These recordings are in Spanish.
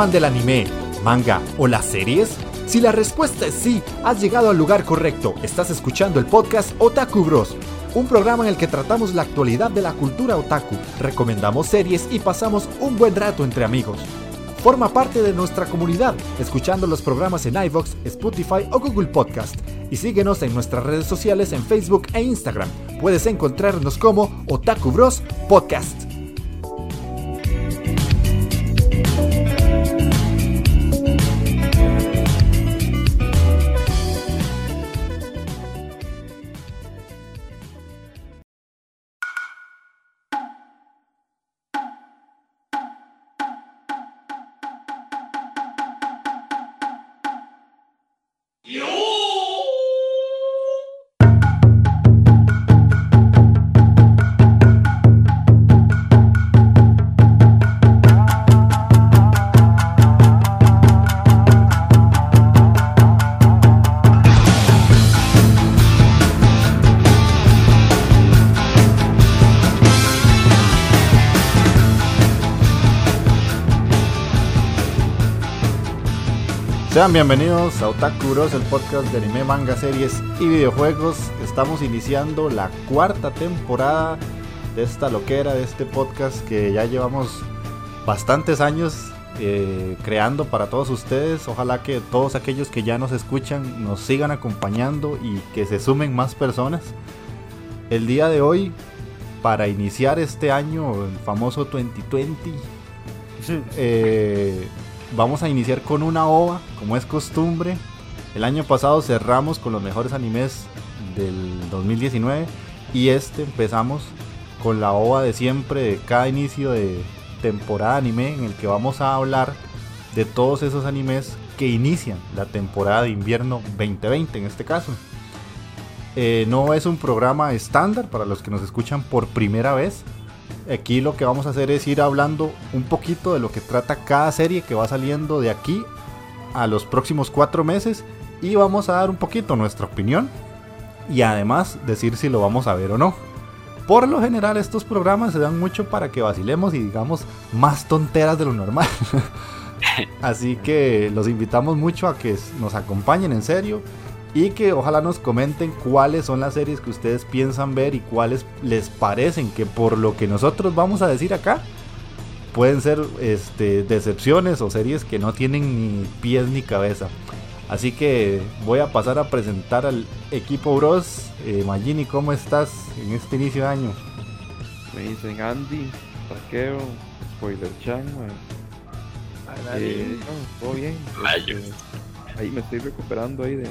¿Eres fan del anime, manga o las series? Si la respuesta es sí, has llegado al lugar correcto. Estás escuchando el podcast Otaku Bros, un programa en el que tratamos la actualidad de la cultura otaku, recomendamos series y pasamos un buen rato entre amigos. Forma parte de nuestra comunidad escuchando los programas en iVoox, Spotify o Google Podcast. Y síguenos en nuestras redes sociales en Facebook e Instagram. Puedes encontrarnos como Otaku Bros Podcast. Sean bienvenidos a Otaku Bros, el podcast de anime, manga, series y videojuegos. Estamos iniciando la cuarta temporada de esta loquera, de este podcast que ya llevamos bastantes años eh, creando para todos ustedes. Ojalá que todos aquellos que ya nos escuchan nos sigan acompañando y que se sumen más personas. El día de hoy, para iniciar este año, el famoso 2020, eh, vamos a iniciar con una ova, como es costumbre. El año pasado cerramos con los mejores animes del 2019 y este empezamos con la ova de siempre de cada inicio de temporada anime en el que vamos a hablar de todos esos animes que inician la temporada de invierno 2020 en este caso. Eh, no es un programa estándar para los que nos escuchan por primera vez, Aquí lo que vamos a hacer es ir hablando un poquito de lo que trata cada serie que va saliendo de aquí a los próximos cuatro meses y vamos a dar un poquito nuestra opinión y además decir si lo vamos a ver o no. Por lo general estos programas se dan mucho para que vacilemos y digamos más tonteras de lo normal. Así que los invitamos mucho a que nos acompañen en serio y que ojalá nos comenten cuáles son las series que ustedes piensan ver y cuáles les parecen que por lo que nosotros vamos a decir acá pueden ser este, decepciones o series que no tienen ni pies ni cabeza. Así que voy a pasar a presentar al equipo Bros. Eh, Magini, ¿cómo estás en este inicio de año? Me dicen Andy, Taqueo, Spoiler Chan, eh, todo bien. Este, ahí me estoy recuperando ahí de,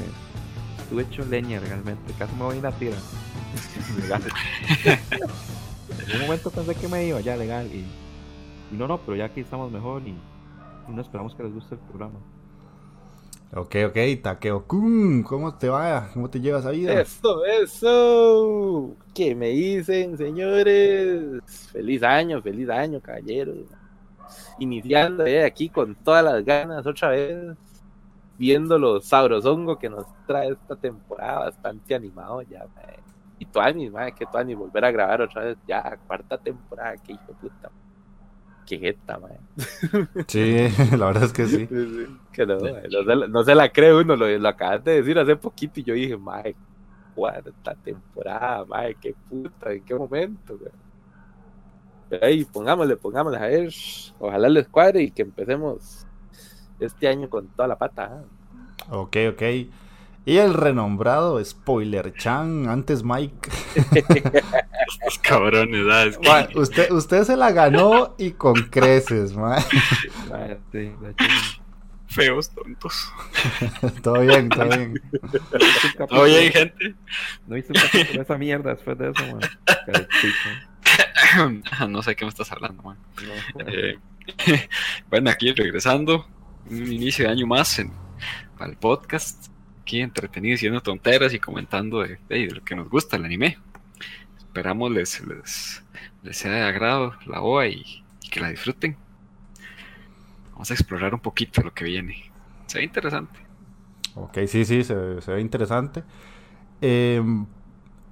estuve hecho leña realmente, casi me voy a ir a tira. en un momento pensé que me iba ya legal y, no, no, pero ya aquí estamos mejor y, no esperamos que les guste el programa. Ok, ok, Takeo Kun, ¿cómo te va? ¿Cómo te llevas ahí? Eso, eso. ¿Qué me dicen, señores? Feliz año, feliz año, caballeros. Iniciando eh, aquí con todas las ganas otra vez viendo los sabrosongo que nos trae esta temporada, bastante animado ya, Y Tuani, mae, que Tuani volver a grabar otra vez, ya, cuarta temporada, que hijo de puta. Qué jeta, mae. Sí, la verdad es que sí. Que no, no, se, la cree uno, lo, lo acabas de decir hace poquito y yo dije, mae, cuarta temporada, mae, qué puta, en qué momento, güey. Pero ahí, pongámosle, pongámosle a ver, ojalá les cuadre y que empecemos este año con toda la pata. Ok, ok. Y el renombrado Spoiler Chan, antes Mike. Estos cabrones, ¿ah? usted, usted se la ganó y con creces, man. Feos, tontos. todo bien, todo bien. Todo bien, gente. No hice un con esa mierda después de eso, man. no sé qué me estás hablando, man. Eh, bueno, aquí regresando un inicio de año más en, para el podcast. Aquí entretenido diciendo tonteras y comentando de, lo que nos gusta el anime. Esperamos les, les, sea de agrado la OA y, que la disfruten. Vamos a explorar un poquito lo que viene. Se ve interesante. Ok, sí, sí, se, ve interesante. Em,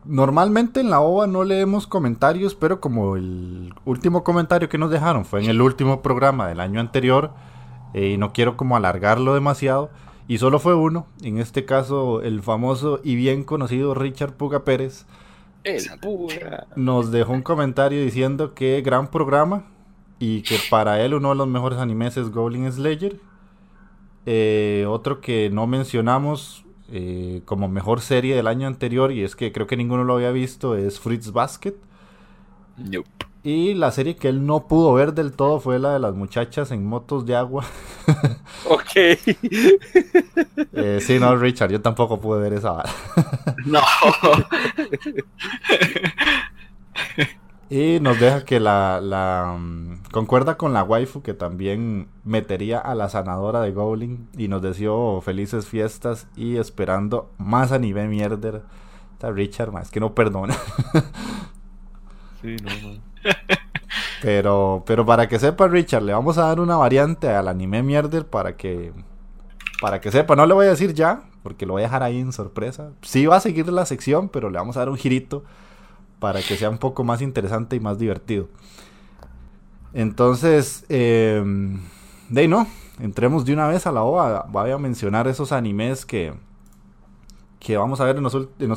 normalmente en la OVA no leemos comentarios, pero como el último comentario que nos dejaron fue en el último programa del año anterior, eh, y no quiero como alargarlo demasiado. Y solo fue uno, en este caso el famoso y bien conocido Richard Puga Pérez El nos dejó un comentario diciendo que gran programa y que para él uno de los mejores animes es Goblin Slayer. Eh, otro que no mencionamos eh, como mejor serie del año anterior y es que creo que ninguno lo había visto es Fritz Basket. Nope. Y la serie que él no pudo ver del todo fue la de las muchachas en motos de agua. Ok. Eh, sí, no, Richard, yo tampoco pude ver esa. No. Y nos deja que la, la, mm, concuerda con la waifu que también metería a la sanadora de Goblin y nos deseó felices fiestas y esperando más anime mierder. Está Richard, más que no perdona. Sí, no. Pero, pero para que sepa Richard, le vamos a dar una variante al anime mierder para que para que sepa. No le voy a decir ya, porque lo voy a dejar ahí en sorpresa. Sí va a seguir la sección, pero le vamos a dar un girito para que sea un poco más interesante y más divertido. Entonces, eh, de no, entremos de una vez a la OVA. Voy a mencionar esos animes que, que vamos a ver en los, en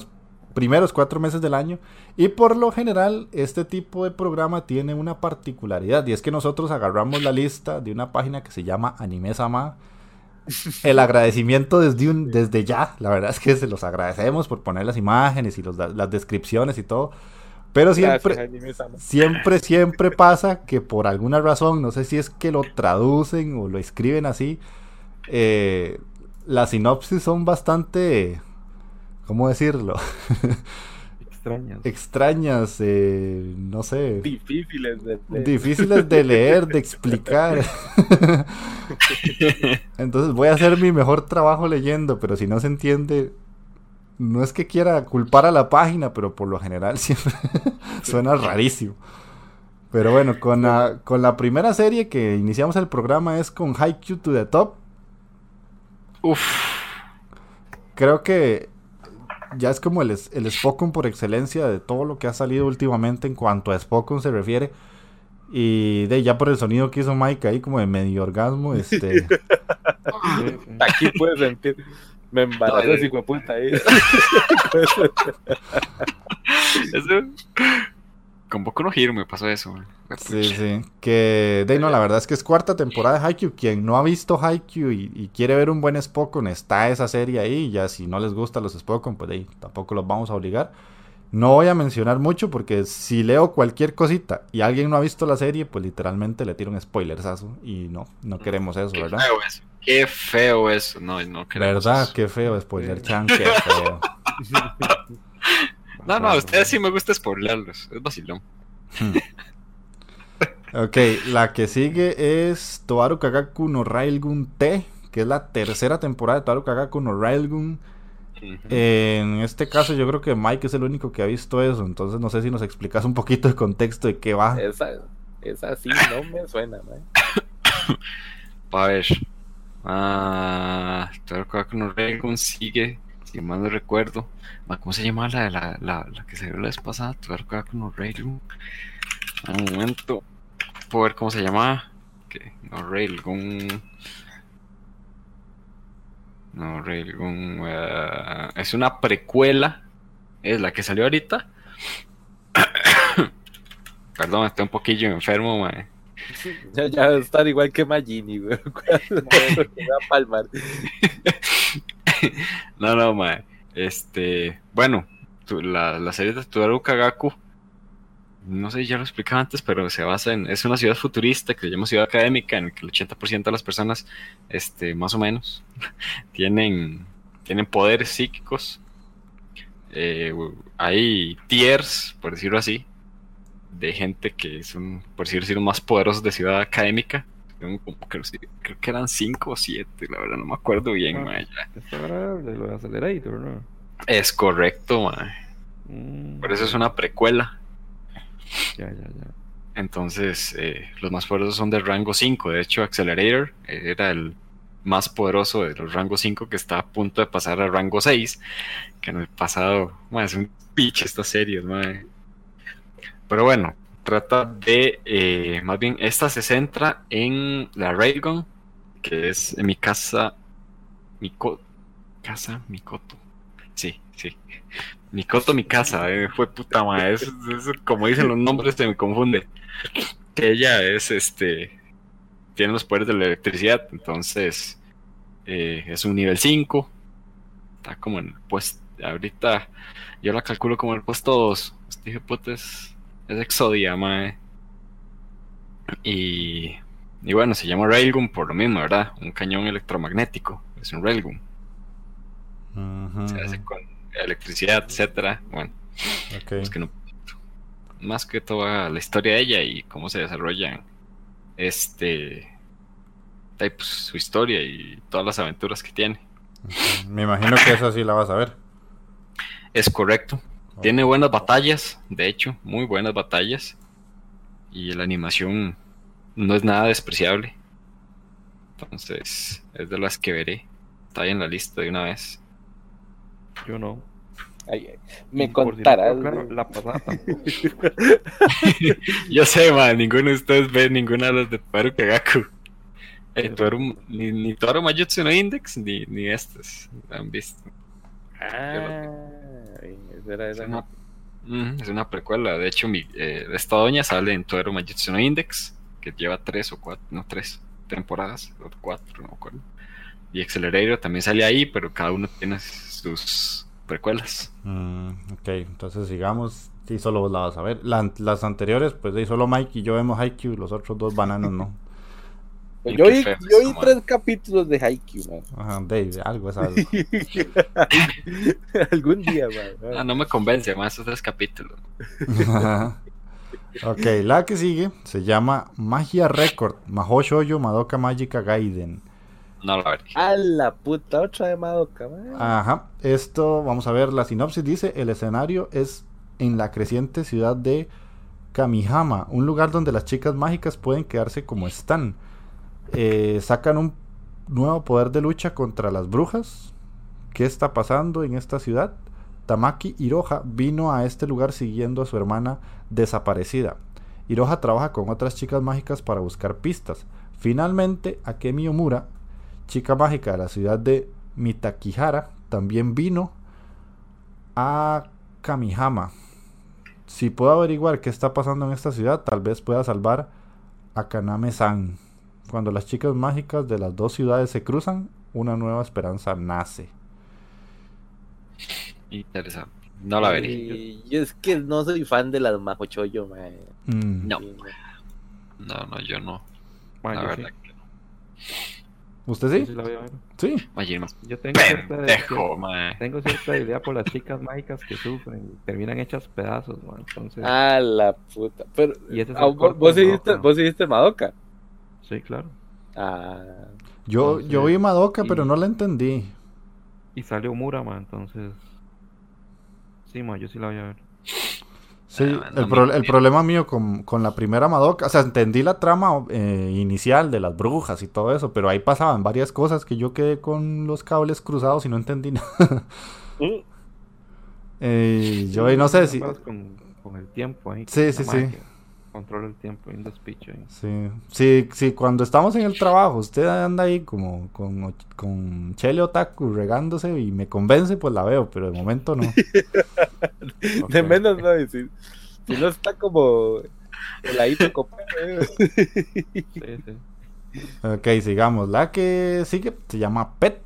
primeros cuatro meses del año. Y por lo general, este tipo de programa tiene una particularidad. Y es que nosotros agarramos la lista de una página que se llama Animesama. El agradecimiento desde, un, desde ya. La verdad es que se los agradecemos por poner las imágenes y los- las descripciones y todo. Pero siempre, Gracias, siempre, siempre pasa que por alguna razón, no sé si es que lo traducen o lo escriben así, eh, las sinopsis son bastante, ¿cómo decirlo? Extrañas. Extrañas, eh, no sé, Difíciles de, de- difíciles de leer, de explicar. Entonces voy a hacer mi mejor trabajo leyendo, pero si no se entiende, no es que quiera culpar a la página, pero por lo general siempre suena rarísimo. Pero bueno, con la, con la primera serie que iniciamos el programa es con Haikyuu to the Top. Uf. Creo que ya es como el, el Spokon por excelencia de todo lo que ha salido últimamente en cuanto a Spokon se refiere. Y de ya por el sonido que hizo Mike ahí como de medio orgasmo, este... Aquí puedes sentir. Me embarazó No, ese hijo de puta ahí. Con poco no giro me pasó eso. man. Sí, sí. Que, de no, la verdad es que es cuarta temporada de Haikyuu. Quien no ha visto Haikyuu y, y quiere ver un buen Spokon, está esa serie ahí. Ya si no les gustan los Spokon, pues de ahí tampoco los vamos a obligar. No voy a mencionar mucho porque si leo cualquier cosita y alguien no ha visto la serie, pues literalmente le tiro un spoilersazo. Y no, no queremos eso, Qué ¿verdad? feo eso. Qué feo eso. No, no queremos ¿Verdad? eso. Qué feo, spoiler chan, qué feo. No, no, a ustedes sí me gusta spoilerlos. Es vacilón. Ok, la que sigue es Toaru Kagaku no Railgun T, que es la tercera temporada de Toaru Kagaku no Railgun. En este caso yo creo que Mike es el único que ha visto eso, entonces no sé si nos explicas un poquito el contexto de qué va. Esa, esa sí no me suena, man. A ver. Ah, claro que con Reagan sigue, si mal no recuerdo. ¿Cómo se llama la, la, la, la que se vio la vez pasada? Que con Reagan. Un momento. Puedo ver cómo se llama. Que no Railgun. No Railgun. eh, es una precuela. Es la que salió ahorita. Perdón, estoy un poquillo enfermo, mae. Ya, ya estar igual que Magini, güey. Va a palmar. No, no, mae. Este, bueno, la, la serie de Todaru Kagaku, no sé, ya lo explicaba antes, pero se basa en, es una ciudad futurista que se llama ciudad académica, en la que el 80% de las personas, este, más o menos, tienen, tienen poderes psíquicos. Eh, hay tiers, por decirlo así, de gente que son, por decirlo así, más poderosos de ciudad académica. Como que- creo que eran 5 o 7, la verdad, no me acuerdo bien, Ah. mae, de lo de Accelerator, ¿no? Es correcto, mae. Mm, Por eso es una precuela. Ya, ya, ya. Entonces, eh, los más poderosos son de rango 5. De hecho, Accelerator eh, era el más poderoso de los rangos 5 que está a punto de pasar al rango 6. Que en el pasado, mae, es un pitch esta serie, mae. Pero bueno, trata de. eh, más bien, esta se centra en la Railgun, que es mi casa, mi casa, mi coto. Sí, sí. Mi coto, mi casa, fue puta madre. Es, como dicen los nombres, se me confunde. Ella es este. Tiene los poderes de la electricidad, entonces eh, es un nivel 5. Está como en el puesto. Ahorita yo la calculo como el puesto 2. Este hijo de puta es, es Exodia, mae. Y, y bueno, se llama Railgun por lo mismo, ¿verdad? Un cañón electromagnético. Es un Railgun. Se hace con electricidad, etcétera. Bueno, ok. es que no. Más que toda la historia de ella y cómo se desarrollan este. pues, su historia y todas las aventuras que tiene. Me imagino que esa sí la vas a ver. Es correcto. Tiene buenas batallas, de hecho, muy buenas batallas. Y la animación no es nada despreciable. Entonces, es de las que veré. Está ahí en la lista de una vez. Yo no. Ay, me contarás. claro, la pasada. Yo sé, man, ninguno de ustedes ve ninguna de las de Toaru Kagaku. Eh, ni, ni Toaru Majutsu no Index, ni, ni estas han visto. Ah, bien, esa era Es una, es una precuela. De hecho, mi, eh, esta doña sale en Toaru Majutsu no Index, que lleva tres o cuatro, no tres temporadas, o cuatro, no me acuerdo. Y Accelerator también sale ahí, pero cada uno tiene sus precuelas. Mm, ok, entonces sigamos. Sí, solo vos la vas a ver. La- las anteriores, pues de ahí solo Mike y yo vemos Haikyuu, los otros dos bananos no. Pues yo vi, yo vi tres capítulos de Haikyuu, man. Ajá, Dave, algo es algo. Algún día, man. Ah, no me convence más esos tres capítulos. ok, la que sigue se llama Magia Record, Shoujo Madoka Magica Gaiden. No la veré. A la puta, otra de Madoka, man. Ajá, esto, vamos a ver, la sinopsis dice, el escenario es en la creciente ciudad de Kamihama, un lugar donde las chicas mágicas pueden quedarse como están. Eh, sacan un nuevo poder de lucha contra las brujas. ¿Qué está pasando en esta ciudad? Tamaki Hiroha vino a este lugar siguiendo a su hermana desaparecida. Hiroha trabaja con otras chicas mágicas para buscar pistas. Finalmente, Akemi Omura, chica mágica de la ciudad de Mitakihara, también vino a Kamihama. Si puedo averiguar qué está pasando en esta ciudad, tal vez pueda salvar a Kaname-san. Cuando las chicas mágicas de las dos ciudades se cruzan, una nueva esperanza nace. Interesante. No la veré. Y yo es que no soy fan de las Majochoyo, man. Mm, No. No, no, yo no. Ma, La yo verdad sí, que no. ¿Usted yo sí? sí. Sí. Yo tengo cierta, Pendejo, mae. tengo cierta idea por las chicas mágicas que sufren y terminan hechas pedazos, man. Entonces, A la puta. Pero, Y ese es ah, vos, corto vos vos Madoka. Sí, claro. Ah, Yo, yo vi Madoka, pero no la entendí. Y sale Omura, man, entonces. Sí, man, yo sí la voy a ver. Sí, Ah, el, pro- el problema mío con, con la primera Madoka, o sea, entendí la trama eh, inicial de las brujas y todo eso, pero ahí pasaban varias cosas que yo quedé con los cables cruzados y no entendí nada. mm, Eh, yo ahí no sé si... Con, con el tiempo ahí. Sí, sí, sí. magia. Controla el tiempo the speech ahí. Sí, sí, sí, cuando estamos en el trabajo, usted anda ahí como con, con Chele Otaku regándose y me convence, pues la veo, pero de momento no. De menos no decir. Si no está como heladito copero. eh. Sí, sí. Ok, sigamos. La que sigue se llama Pet.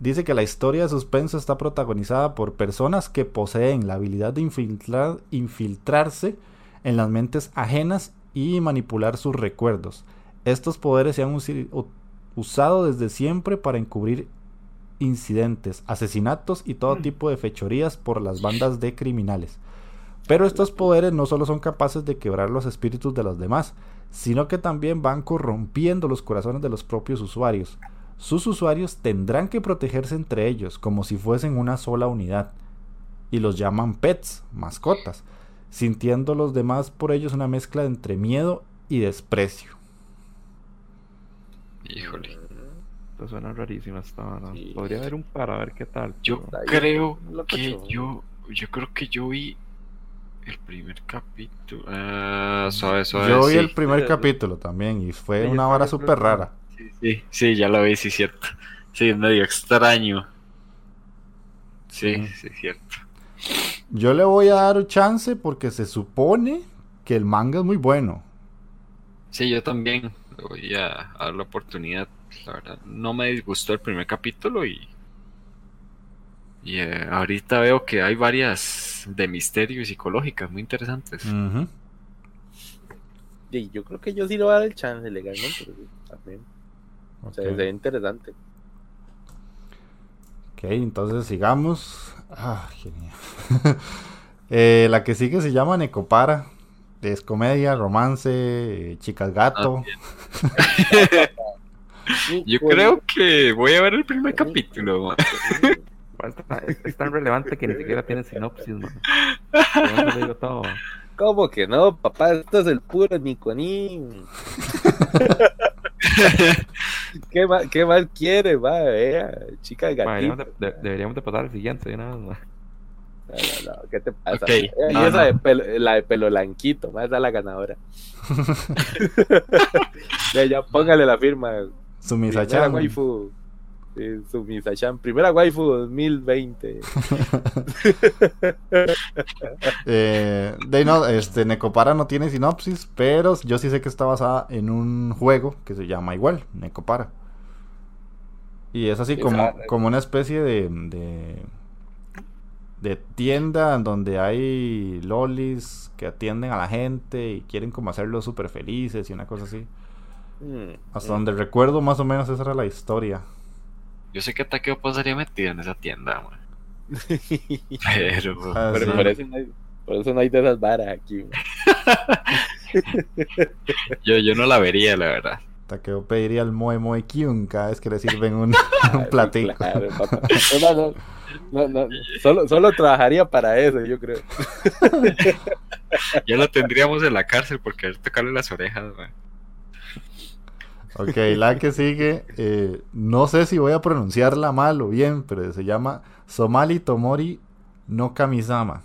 Dice que la historia de suspenso está protagonizada por personas que poseen la habilidad de infiltrar, infiltrarse en las mentes ajenas y manipular sus recuerdos. Estos poderes se han usado desde siempre para encubrir incidentes, asesinatos y todo tipo de fechorías por las bandas de criminales. Pero estos poderes no solo son capaces de quebrar los espíritus de los demás, sino que también van corrompiendo los corazones de los propios usuarios. Sus usuarios tendrán que protegerse entre ellos como si fuesen una sola unidad. Y los llaman pets, mascotas, sintiendo los demás por ellos una mezcla entre miedo y desprecio. Híjole. Esto suena rarísimo esta vara. Sí. Podría haber un para ver qué tal. Yo pero- creo que yo. Yo creo que yo vi el primer capítulo. Ah, suave, suave. Yo vi sí. el primer Sí. capítulo también y fue Sí, una hora súper rara. Sí, Sí, sí, ya lo vi, sí, cierto. Sí, es medio extraño. Sí, Sí. sí, cierto. Yo le voy a dar chance porque se supone que el manga es muy bueno. Sí, yo también le voy a, a dar la oportunidad. La verdad, no me disgustó el primer capítulo y. Y eh, ahorita veo que hay varias de misterio y psicológicas muy interesantes. Ujú. Y yo creo que yo sí le voy a dar el chance legalmente. pero sí, también. O sea, ve interesante. Ok, entonces sigamos. Ah, genial. Eh, la que sigue se llama Necopara. Es comedia, romance, eh, chicas gato. Yo creo que voy a ver el primer capítulo. man. Es, tan relevante que ni siquiera tiene sinopsis, man. Digo todo. ¿Cómo que no, papá? Esto es el puro Niconín. ¿Qué, mal, ¿Qué mal quiere, va? Vea, chica de Ma, gatito. deberíamos, de, de- deberíamos de pasar al siguiente ma. No, no, no, ¿Qué te pasa? Eh, y no, esa no. De pelo, la de pelo blanquito, más esa es la ganadora. ya, ya, póngale la firma. Primera Sumisa-chan. Sí, Sumisa-chan. Primera waifu 2020. Eh, de no, este, Necopara no tiene sinopsis, pero yo sí sé que está basada en un juego que se llama igual, Necopara. Y es así como, Exacto. como una especie de, de, de tienda en donde hay lolis que atienden a la gente y quieren como hacerlos súper felices y una cosa así. Mm, Hasta mm. donde recuerdo más o menos esa era la historia. Yo sé que Takeo pasaría metido en esa tienda, man. Pero. Ah, Pero sí. por, eso no hay, por eso no hay de esas varas aquí. Yo, yo no la vería, la verdad. Takeo pediría el Moe Moe Kyun cada vez que le sirven un, un platico. claro. No, no, no, Solo, solo trabajaría para eso, yo creo. Ya la tendríamos en la cárcel porque que tocarle las orejas, man. Ok, la que sigue, eh, no sé si voy a pronunciarla mal o bien, pero se llama Somali Tomori no Kamisama.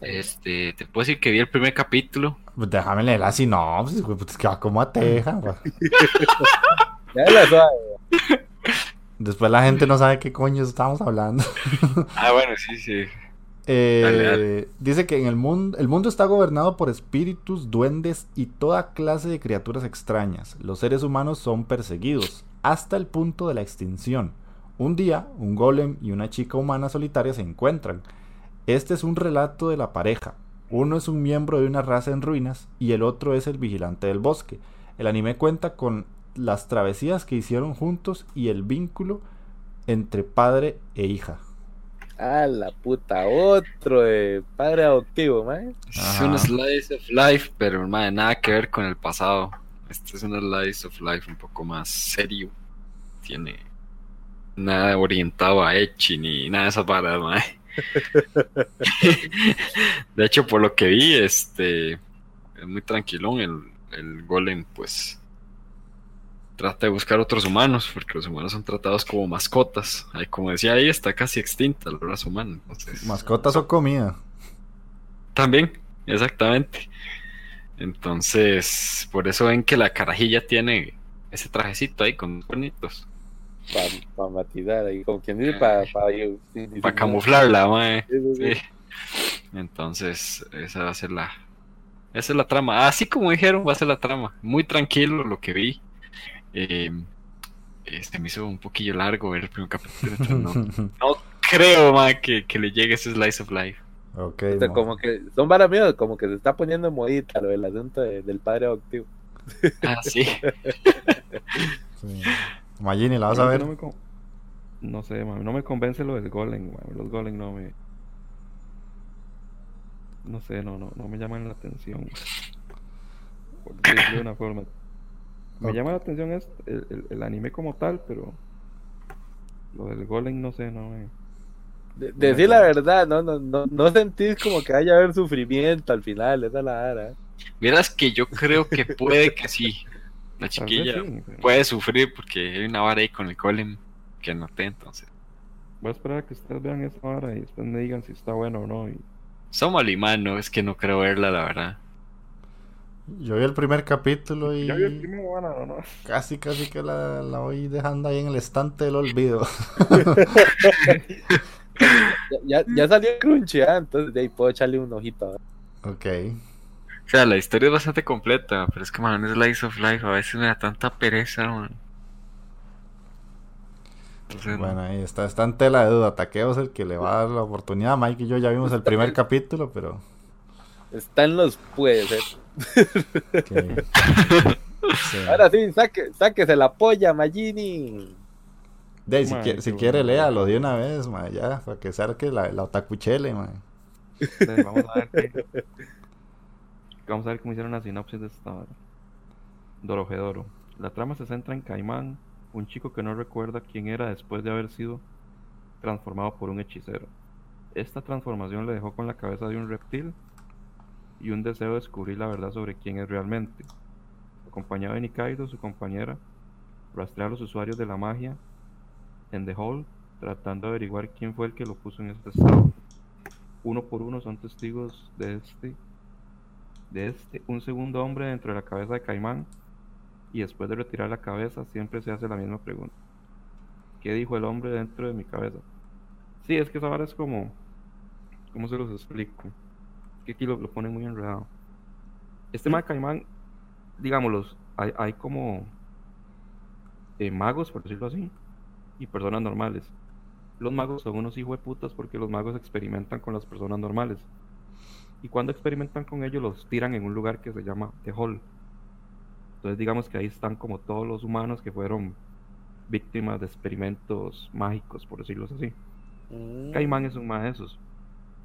Este, te puedo decir que vi el primer capítulo. Pues déjame leer la sinopsis, güey, pues es que va como a teja. Después la gente no sabe qué coño estamos hablando. Ah, bueno, sí, sí. Eh, Dale, dale. Dice que en el mundo, el mundo está gobernado por espíritus, duendes y toda clase de criaturas extrañas. Los seres humanos son perseguidos hasta el punto de la extinción. Un día, un golem y una chica humana solitaria se encuentran. Este es un relato de la pareja. Uno es un miembro de una raza en ruinas y el otro es el vigilante del bosque. El anime cuenta con las travesías que hicieron juntos y el vínculo entre padre e hija. Ah, la puta, otro de padre adoptivo, man. Es un slice of life, pero man, nada que ver con el pasado. Este es un slice of life un poco más serio. Tiene nada orientado a Echi ni nada de esas varas, man. De hecho, por lo que vi, este es muy tranquilón. El, el golem, pues, trata de buscar otros humanos, porque los humanos son tratados como mascotas. Ay, como decía ahí, está casi extinta la raza humana. Entonces, ¿Mascotas o comida? También, exactamente. Entonces, por eso ven que la carajilla tiene ese trajecito ahí con bonitos. Para matizar ahí, como quien dice, para Para camuflarla, mae. Sí, sí, sí. Sí. Entonces, esa va a ser la. Esa es la trama. Así como dijeron, va a ser la trama. Muy tranquilo lo que vi. Eh, este me hizo un poquillo largo ver el primer capítulo. no, no creo, mae, que, que le llegue ese slice of life. ok, O sea, mo- como que son varas mías, como que se está poniendo en modita lo del asunto de- del padre adoptivo. Ah, sí. sí. Magini, ¿la vas a No, ver? No, me con- no sé, man, no me convence lo del golem. Los golem no me. No sé, no, no, no me llaman la atención. Por decirlo de una forma. Me llama la atención es el, el- el anime como tal, pero lo del golem no sé, no me. De- decir la verdad, no, no, no, no sentís como que haya haber sufrimiento al final, esa es la vara. Vieras que yo creo que puede que sí. La chiquilla sí, pero puede sufrir porque hay una vara ahí con el golem que noté entonces. Voy a esperar a que ustedes vean esa hora y después me digan si está bueno o no. Y... Somos alemán, no es que no creo verla, la verdad. Yo vi el primer capítulo y Ya vi el primero, bueno, ¿o no? casi, casi que la, la voy dejando ahí en el estante del olvido. Ya, ya, ya salió Crunchy, ¿ah? entonces de ahí puedo echarle un ojito. ¿ah? ok. O sea, la historia es bastante completa, pero es que, man, es Slice of Life. A veces me da tanta pereza, man. Entonces, Bueno, ahí está, está en tela de duda. Taqueo es el que le va a dar la oportunidad. Mike y yo ya vimos el primer capítulo, pero. Está en los puede ser. sí. Ahora sí, saque, sáquese la polla, Magini. De si, quiere, si quiere, léalo de una vez, ma, ya, para que saque la, la otacuchele, ma. Entonces, vamos a ver qué- Vamos a ver cómo hicieron la sinopsis de esta hora. Dorojedoro. La trama se centra en Caimán, un chico que no recuerda quién era después de haber sido transformado por un hechicero. Esta transformación le dejó con la cabeza de un reptil y un deseo de descubrir la verdad sobre quién es realmente. Acompañado de Nikaido, su compañera, rastrea a los usuarios de la magia en The Hall, tratando de averiguar quién fue el que lo puso en este estado. Uno por uno son testigos de este, de este, un segundo hombre dentro de la cabeza de Caimán, y después de retirar la cabeza siempre se hace la misma pregunta. ¿Qué dijo el hombre dentro de mi cabeza? Sí, es que esa vara es como, ¿cómo se los explico? Que aquí lo, lo ponen muy enredado. Este tema de Caimán, digámoslos, hay, hay como eh, magos, por decirlo así, y personas normales. Los magos son unos hijos de putas porque los magos experimentan con las personas normales. Y cuando experimentan con ellos, los tiran en un lugar que se llama The Hall. Entonces, digamos que ahí están como todos los humanos que fueron víctimas de experimentos mágicos, por decirlo así. Mm. Caimán es un mae de esos.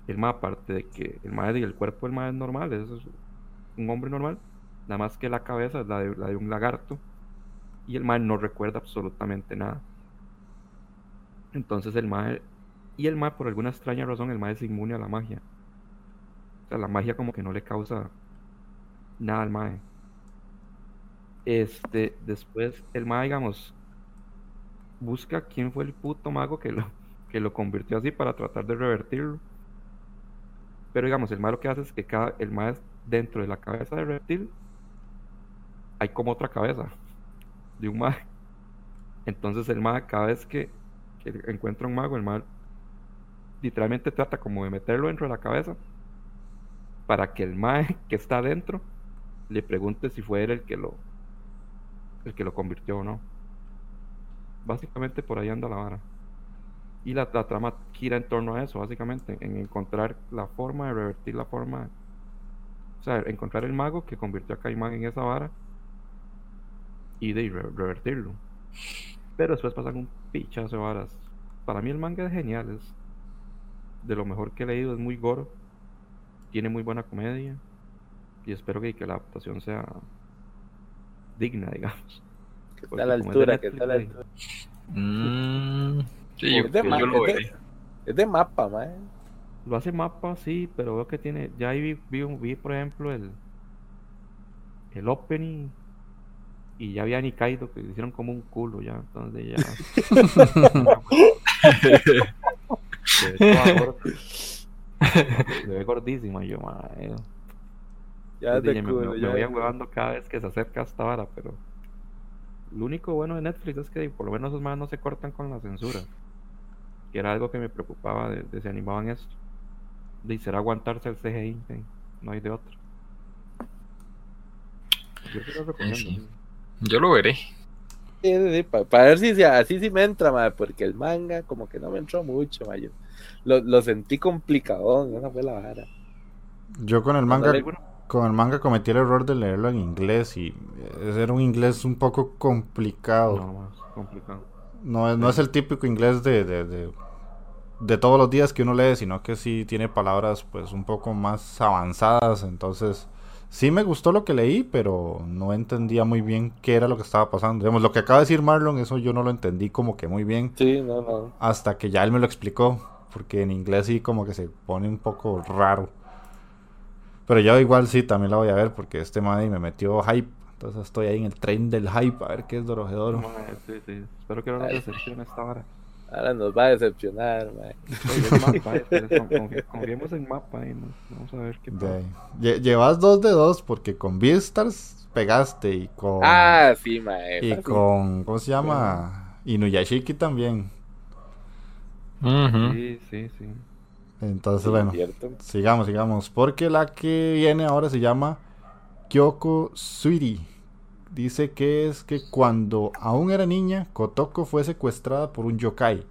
El mae, aparte de que el mae y el cuerpo del mae es normal, es un hombre normal, nada más que la cabeza es la de, un lagarto y el mae no recuerda absolutamente nada. Entonces el mae y el mae por alguna extraña razón el mae es inmune a la magia. O sea, la magia como que no le causa nada al mae. Este, después el mae, digamos, busca quién fue el puto mago que lo, que lo convirtió así para tratar de revertirlo. Pero digamos, el mae lo que hace es que cada, el mae dentro de la cabeza de reptil hay como otra cabeza de un mae. Entonces el mae cada vez que, encuentra un mago, el mae literalmente trata como de meterlo dentro de la cabeza para que el mae que está adentro le pregunte si fue él el que lo el que lo convirtió o no. Básicamente por ahí anda la vara. Y la, la trama gira en torno a eso, básicamente, en encontrar la forma de revertir la forma. O sea, encontrar el mago que convirtió a Caimán en esa vara y de re- revertirlo. Pero después pasan un pichazo de varas. Para mí el manga es genial, es de lo mejor que he leído, es muy gore, tiene muy buena comedia y espero que, que la adaptación sea digna, digamos. Que está a la altura, que está a la altura. Mm, sí, yo, Es de, yo ma- lo es de- veré. es de mapa, mae. Lo hace mapa, sí, pero veo que tiene. Ya ahí vi, vi, vi, por ejemplo, el. El opening. Y ya había Nikaido que le hicieron como un culo ya. Entonces ya. Se ve y yo, mae. Ya te dije, me, me- me voy ahuevando cada vez que se acerca esta vara, pero. Lo único bueno de Netflix es que por lo menos esos más no se cortan con la censura. Que era algo que me preocupaba de, de si animaban esto. De será aguantarse el CGI, sí, no hay de otro. Yo te lo recomiendo. sí. Yo lo veré. para ver si, si así sí me entra, porque el manga como que no me entró mucho. Yo Lo, lo sentí complicadón, esa fue la vara. Yo con el manga, con el manga cometí el error de leerlo en inglés y eh, era un inglés un poco complicado. No, más complicado. No, es- no es el típico inglés de, de, de, de todos los días que uno lee, sino que sí tiene palabras pues un poco más avanzadas. Entonces, sí me gustó lo que leí, pero no entendía muy bien qué era lo que estaba pasando. Digamos, lo que acaba de decir Marlon, eso yo no lo entendí como que muy bien Sí, no, no. hasta que ya él me lo explicó, porque en inglés sí como que se pone un poco raro. Pero yo igual sí también la voy a ver porque este madre me metió hype. Entonces estoy ahí en el tren del hype a ver qué es Dorojedoro. Sí, sí. Espero que no nos decepcione esta vara. Ahora nos va a decepcionar, mae. Confi- confiemos en mapa y vamos a ver qué pasa. Lle- Llevas dos de dos porque con Beastars pegaste y con. Ah, sí, mae. y con. ¿Cómo se llama? Inuyashiki también. Ujú. Sí, sí, sí. Entonces, Sí, bueno. Sigamos, sigamos. Porque la que viene ahora se llama Kyoko Suiri. Dice que es que cuando aún era niña, Kotoko fue secuestrada por un yokai.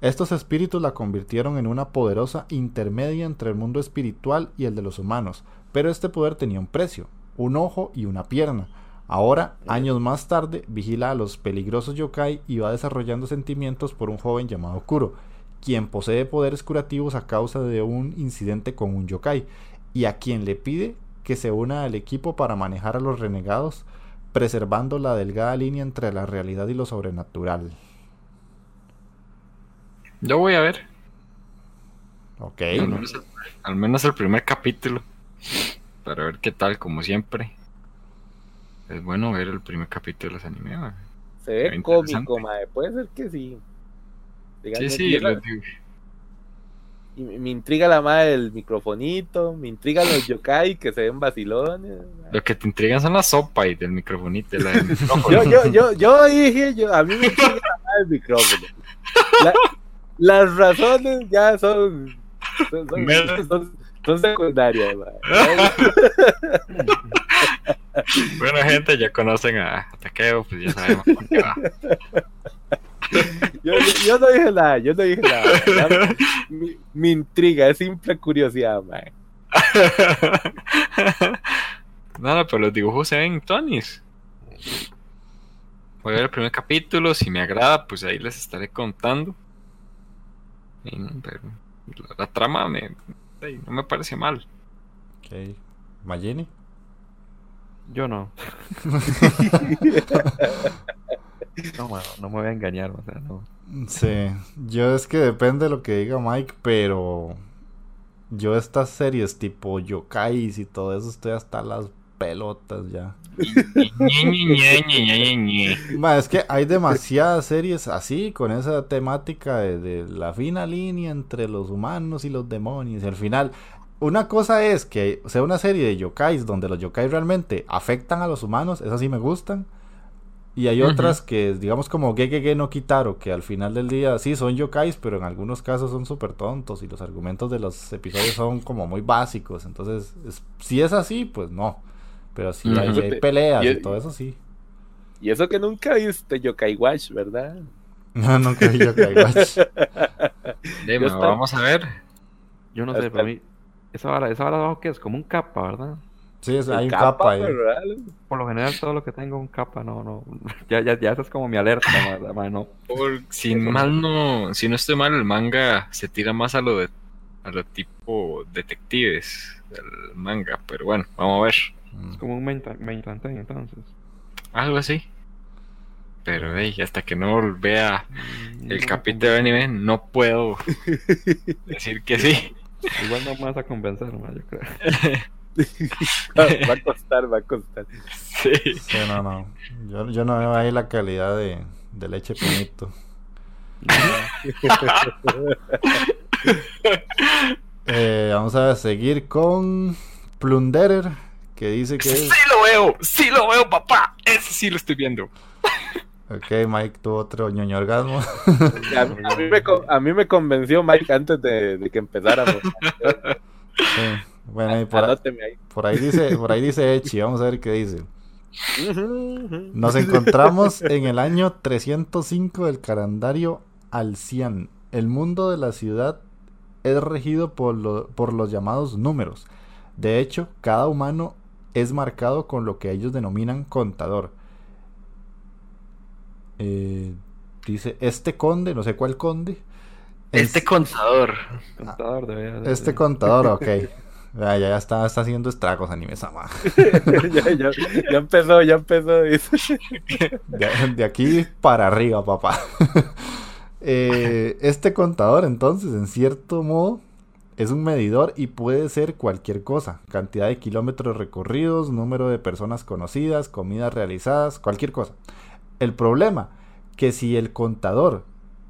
Estos espíritus la convirtieron en una poderosa intermedia entre el mundo espiritual y el de los humanos. Pero este poder tenía un precio, un ojo y una pierna. Ahora, años más tarde, vigila a los peligrosos yokai y va desarrollando sentimientos por un joven llamado Kuro, quien posee poderes curativos a causa de un incidente con un yokai, y a quien le pide que se una al equipo para manejar a los renegados, preservando la delgada línea entre la realidad y lo sobrenatural. Yo voy a ver. Ok. Al menos, al menos el primer capítulo. Para ver qué tal, como siempre. Es bueno ver el primer capítulo de ese anime. mae. Se ve cómico, mae. Puede ser que sí. Sí, Díganme, sí, digo. Y me, me intriga la madre del microfonito, me intrigan los yokai que se ven vacilones. Lo que te intrigan son la sopa y del microfonito. y la del micrófono. Yo, yo, yo, yo dije, yo, a mí me intriga la madre del micrófono. La- las razones ya son, son, son, Mera. son- son secundarias. Bueno, gente, ya conocen a Takeo, pues ya sabemos por qué va. Yo, yo- no dije nada, yo no dije nada. Me, me intriga, es simple curiosidad, mae. Nada, pero los dibujos se ven tonis. Voy a ver el primer capítulo, si me agrada, pues ahí les estaré contando. Pero la, la trama me, no me parece mal. Ok. Yo no. no, me voy a engañar, o sea, no. Sí, yo es que depende de lo que diga Mike, pero yo estas series tipo yokais y todo eso estoy hasta las pelotas ya. Ma, es que hay demasiadas series así, con esa temática de, de la fina línea entre los humanos y los demonios. Y al final, una cosa es que sea una serie de yokais donde los yokais realmente afectan a los humanos, esas sí me gustan. Y hay otras que, digamos, como Gegege no Kitaro, que al final del día sí son yokais, pero en algunos casos son súper tontos y los argumentos de los episodios son como muy básicos. Entonces, es- si es así, pues no. Pero si hay, peleas Y- y todo eso, sí. Y eso que nunca viste Yokai Watch, ¿verdad? No, nunca vi Yokai Watch. Vamos a ver. Yo no sé, para mí. Esa vara, esa vara de abajo que es como un capa, ¿verdad? Sí, es- hay un Capa, ahí. ¿verdad? Por lo general todo lo que tengo un capa, no, no. Ya, ya, ya esa es como mi alerta, ma- ma, no. Por- si mal no, si no estoy mal, el manga se tira más a lo de a lo tipo detectives del manga, pero bueno, vamos a ver. Es como un main, main plantain, entonces. Algo así. Pero hey, hasta que no vea Mm, el no capítulo de anime, no puedo decir que sí. Igual no me vas a convencer, ma, yo creo. Va a costar, va a costar. Sí. Sí, no, no. Yo, yo no veo ahí la calidad de, de leche pinito. Eh, vamos a seguir con Plunderer, que dice que Sí lo veo, sí lo veo, papá. Ese sí lo estoy viendo. Ok, Mike tuvo otro ñoño orgasmo. A, mí- a mí me, con- a mí me convenció Mike antes de, de que empezáramos. Sí. Bueno, y por, ahí- por dice, por ahí dice Echi, vamos a ver qué dice. Nos encontramos en el año 305 del calendario Alcian. El mundo de la ciudad es regido por, lo- por los llamados números. De hecho, cada humano es marcado con lo que ellos denominan contador. Eh, dice, este conde, no sé cuál conde. Este es- contador. Este contador, ok. Ya, ya está, está haciendo estragos anime sama. ya, ya, ya empezó, ya empezó. De, de aquí para arriba, papá. Eh, este contador, entonces, en cierto modo, es un medidor y puede ser cualquier cosa. Cantidad de kilómetros recorridos, número de personas conocidas, comidas realizadas, cualquier cosa. El problema, que si el contador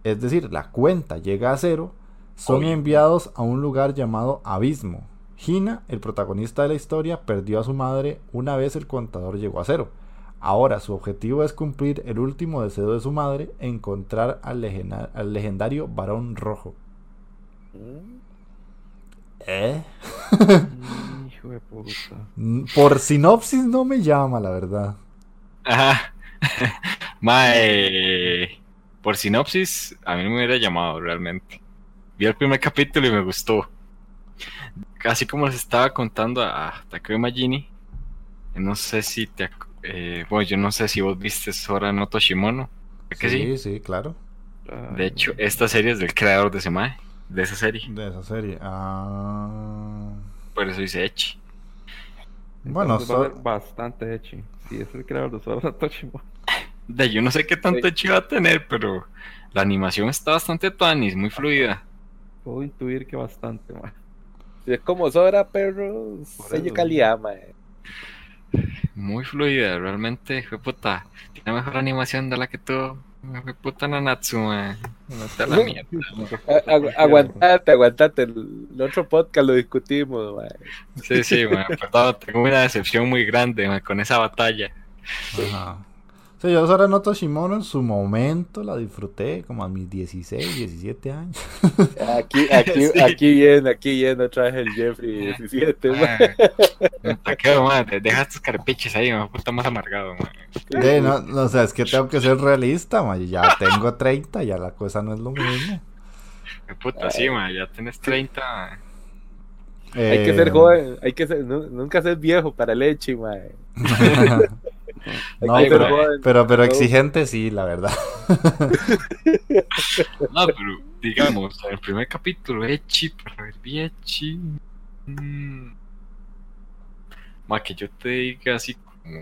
es decir, la cuenta llega a cero, son enviados a un lugar llamado Abismo. Hina, el protagonista de la historia, perdió a su madre una vez el contador llegó a cero. Ahora su objetivo es cumplir el último deseo de su madre, encontrar al, al legendario varón rojo. Mm. ¿Eh? Hijo de puta. Mm, Por sinopsis no me llama, la verdad. Ajá. Mae, por sinopsis, a mí no me hubiera llamado realmente. Vi el primer capítulo y me gustó. Así como les estaba contando a Takeo Magini, no sé si te... eh, bueno, yo no sé si vos viste Sora no Toshimono. ¿verdad que sí? sí, sí, claro. De hecho, esta serie es del creador de ese mae, de esa serie. De esa serie. Ah, Por eso dice Echi. Bueno, Entonces va a so- ser bastante hechi. Si es el creador de Sora Toshimo. De yo no sé qué tanto Sí. Echi va a tener, pero la animación está bastante tuanis, muy fluida. Puedo intuir que bastante, man. Es como Sora, perro, Por sello calidad, mae. Muy fluida, realmente, fue puta. Tiene mejor animación de la que tú. Fue puta Nanatsu, man. No te la mierda. Agu- Aguantate, aguantate. El el otro podcast lo discutimos, mae. Sí, sí, man. Perdón, tengo una decepción muy grande man, con esa batalla. Ajá. Sí, yo Sora no Toshimono en su momento la disfruté como a mis 16, 17 años. Aquí, aquí, Sí. aquí viene, aquí viene otra vez el Jeffrey 17, mae. Ah, Te quedo, man. te- Deja estos carpiches ahí, man. Puta más amargado, man. De, no, no, o sea, es que tengo que ser realista, ma, Ya tengo 30, ya la cosa no es lo mismo. Qué Puta, sí, man. Ya tenés 30. man. Hay que Eh, ser joven, hay que ser, nu- nunca ser viejo para el Echi, mae. No, pero, pero, pero exigente sí, la verdad. No, pero digamos, en el primer capítulo, Echi, para ver, vi Echi. Mm. Ma, que yo te diga así como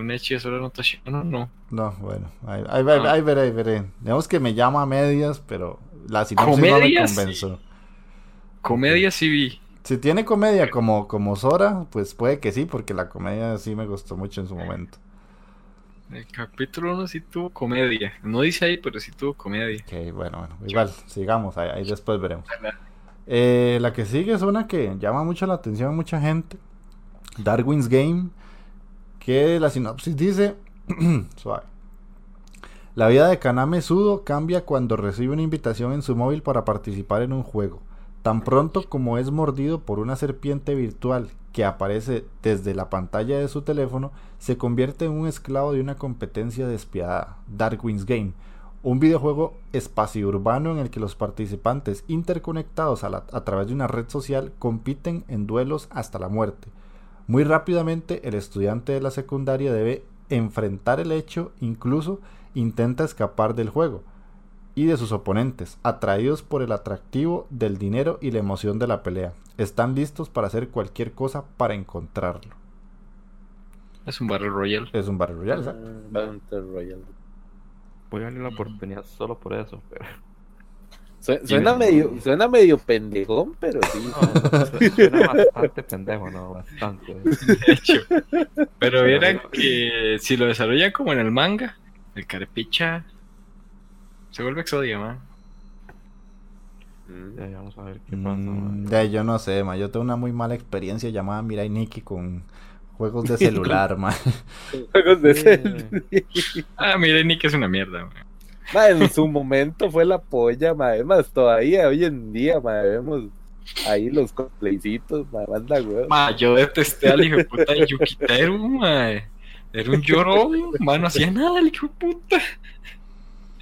un Echi de solo no no. No, bueno, ahí, ahí, ahí- Ah. ahí veré, ahí veré. Digamos que me llama a medias, pero la sinopsis no me convenció. Comedia sí vi. Si tiene comedia como, como Sora, pues puede que sí, porque la comedia sí me gustó mucho en su momento. El capítulo 1 sí tuvo comedia. No dice ahí, pero sí tuvo comedia. Ok, bueno, bueno, igual, sigamos, ahí, ahí después veremos. Eh, la que sigue es una que llama mucho la atención a mucha gente. Darwin's Game, que la sinopsis dice, suave. La vida de Kaname Sudo cambia cuando recibe una invitación en su móvil para participar en un juego. Tan pronto como es mordido por una serpiente virtual que aparece desde la pantalla de su teléfono, se convierte en un esclavo de una competencia despiadada, Darwin's Game, un videojuego espacio urbano en el que los participantes interconectados a través de una red social compiten en duelos hasta la muerte. Muy rápidamente el estudiante de la secundaria debe enfrentar el hecho, incluso intenta escapar del juego y de sus oponentes, atraídos por el atractivo del dinero y la emoción de la pelea. Están listos para hacer cualquier cosa para encontrarlo. Es un Battle Royale. Es un Battle Royale, ¿sabes? Mm, Battle Royale. Voy a darle la oportunidad solo por eso, pero. Su- Suena medio, suena medio pendejón, pero sí. No, su- suena bastante pendejo, ¿no? Bastante. De hecho. Pero vieran que si lo desarrollan como en el manga, el carepicha se vuelve exodia, man. Mm. Ya, ya vamos a ver qué pasa. Mm, man. de ahí yo no sé, ma. Yo tengo una muy mala experiencia llamada Mirai Nikki con juegos de celular, ma. Juegos de Sí. cel. Ah, mire, Nick es una mierda, man. Ma, en su momento fue la polla, ma. Es más, todavía hoy en día, ma, vemos ahí los cosplaycitos, ma, manda huevo. Ma, yo detesté al hijo de puta de Yukiteru, ma. Era un llorón, ma, no hacía nada el hijo de puta.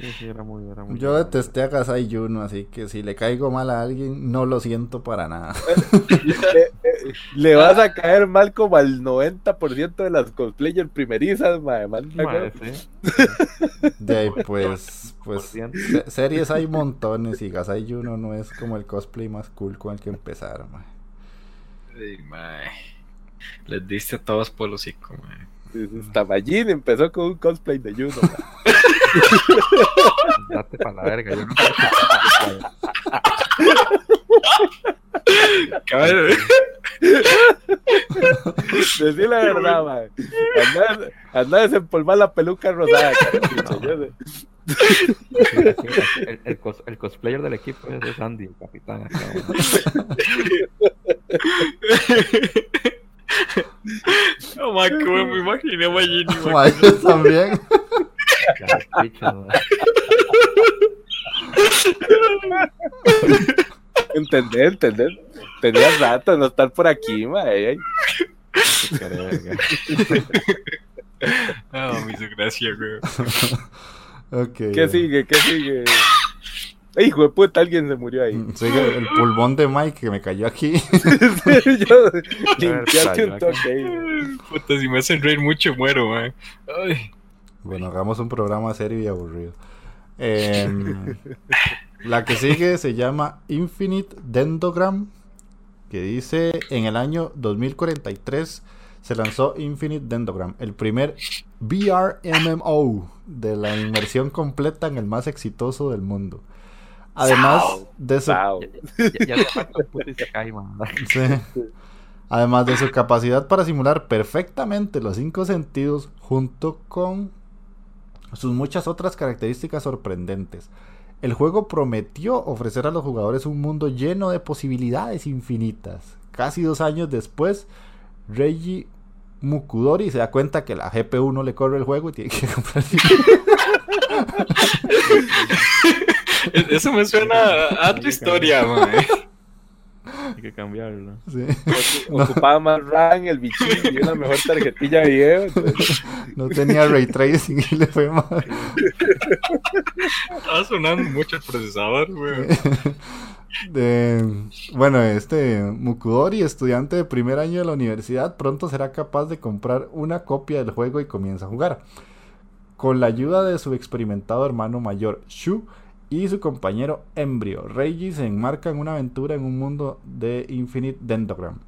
Sí, sí, era muy, era muy. Yo detesté a Gasai Juno, así que si le caigo mal a alguien, no lo siento para nada. le, le vas a caer mal como al 90% de las cosplayers primerizas, Madre, sí. De ahí, pues, pues, series hay montones y Gasai Juno no es como el cosplay más cool con el que empezar, ma. Sí, ma. Les diste a todos por los hocico. Hasta Majin empezó con un cosplay de Juno. Date para la verga. Yo no Cabrón. Decí la verdad, ma. Anda, anda a desempolvar la peluca rosada, sé. El, el cos- el cosplayer del equipo es, es Andy, el capitán. acá, No, ma, que me imaginé a. Ma, yo también. Entender, entender. Tenía rato de no estar por aquí, mae. Qué verga. Ah, me hizo gracia, güey. Ok. ¿Qué sigue? ¿Qué sigue? Hijo de puta, alguien se murió ahí. Sigue el pulmón de Mike que me cayó aquí. Yo limpiarte un toque ahí. Puta, si me hacen reír mucho, muero, ma. Ay. Bueno, hagamos un programa serio y aburrido. Em, la que sigue se llama Infinite Dendrogram, que dice en el año 2043 se lanzó Infinite Dendrogram, el primer VR MMO de la inmersión completa en el más exitoso del mundo. Además de su. Ya. Sí. Además de su capacidad para simular perfectamente los cinco sentidos junto con sus muchas otras características sorprendentes. El juego prometió ofrecer a los jugadores un mundo lleno de posibilidades infinitas. Casi dos años después, Reiji Mukudori se da cuenta que la GPU no le corre el juego y tiene que comprar Eso me suena a tu historia, ma. Hay que cambiarlo. Sí. Ocupaba más RAM, el bichillo y una mejor tarjetilla de video. entonces, No tenía ray tracing y le fue mal. Estaba sonando mucho el procesador, güey. De- bueno, este Mukudori, estudiante de primer año de la universidad, pronto será capaz de comprar una copia del juego y comienza a jugar. Con la ayuda de su experimentado hermano mayor, Shu, y su compañero Embryo, Reiji se enmarca en una aventura en un mundo de Infinite Dendrogram.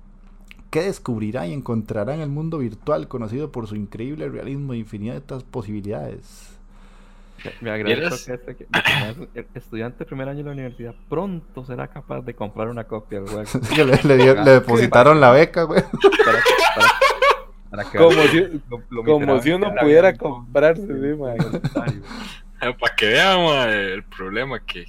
que descubrirá y encontrará en el mundo virtual conocido por su increíble realismo e infinitas posibilidades? Me agradezco que este que- el estudiante de primer año de la universidad pronto será capaz de comprar una copia del juego. Le, le dio- le depositaron la beca, güey. Para, para- para que Como si, lo- lo como si uno pudiera comprarse, sí. Para que vean ma, el problema que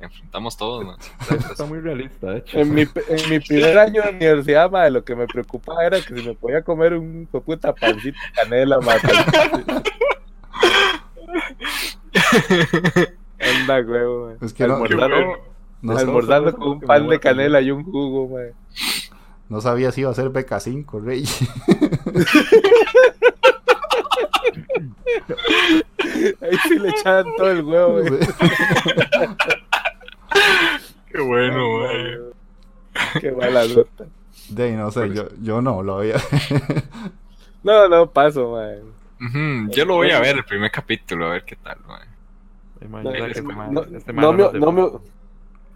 enfrentamos todos. Esto Está muy realista, de hecho. En mi, en mi primer año de universidad, madre, lo que me preocupaba era que si me podía comer un puta pancito de canela, madre. Anda, huevo. Es que no, Almorzando, no, con un pan de canela y un jugo, madre. no sabía si iba a ser beca 5, Rey. Ahí sí le echaban todo el huevo, güey. Qué bueno, ma. Qué mala nota. De ahí no sé, yo, yo no lo había. No, no, paso. Ujú, Yo lo voy a ver el primer capítulo, a ver qué tal. este man- No, este man no me, nos no, me, depara-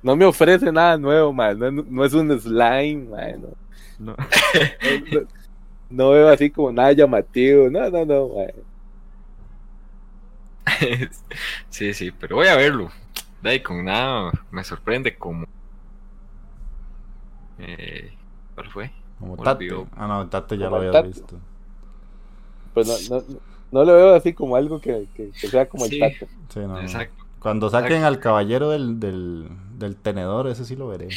no me ofrece nada nuevo, man. No, no es un slime, man. No, no. no, no veo así como nada llamativo. No, no, no, man. sí, sí, pero voy a verlo. De ahí con nada me sorprende como. Eh, ¿Cuál fue? Como Tate. Ah, no, Tate ya Como lo había Tate. visto. Pues no, no, no lo veo así como algo que, que, que sea como Sí. el tato. Sí, no, no. Exacto. Cuando saquen al caballero del, del, del tenedor, ese sí lo veré.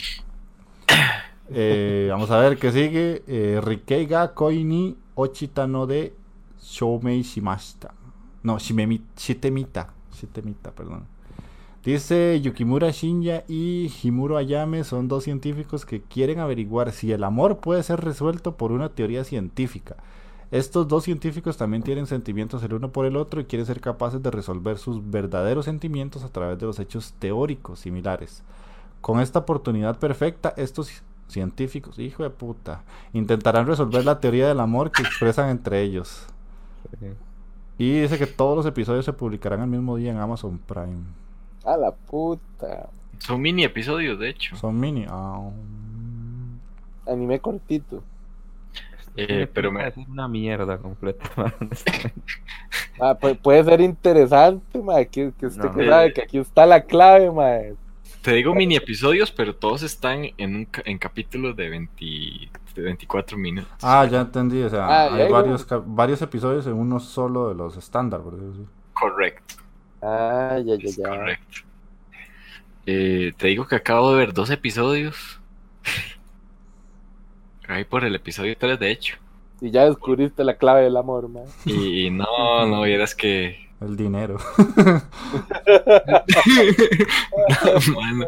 Eh, vamos a ver qué sigue. Eh, Rikei ga koi ni ochita no de shoumei shimashita. No, shitemita. Shitemita, perdón. Dice Yukimura Shinya y Himuro Ayame son dos científicos que quieren averiguar si el amor puede ser resuelto por una teoría científica. Estos dos científicos también tienen sentimientos el uno por el otro y quieren ser capaces de resolver sus verdaderos sentimientos a través de los hechos teóricos similares. Con esta oportunidad perfecta, estos científicos, hijo de puta, intentarán resolver la teoría del amor que expresan entre ellos. Y dice que todos los episodios se publicarán el mismo día en Amazon Prime. A la puta. Son mini episodios, de hecho. Son mini. ah, Anime cortito. Eh, pero me- Es una mierda completa. Ah, pu- puede ser interesante, man. Que, que usted No. que sabe que aquí está la clave, man. Te digo mini episodios, pero todos están en, un, ca- en capítulos de, 20, de 24 minutos. Ah, ya entendí. O sea, Ah, hay hay varios, varios episodios en uno solo de los estándar. por decirlo así. Correcto. Ah, ya, ya, ya. correcto. Eh, te digo que acabo de ver dos episodios. Ahí por el episodio 3, de hecho. Y ya descubriste la clave del amor, man. Y, y no, no vieras que. El dinero. No, mano,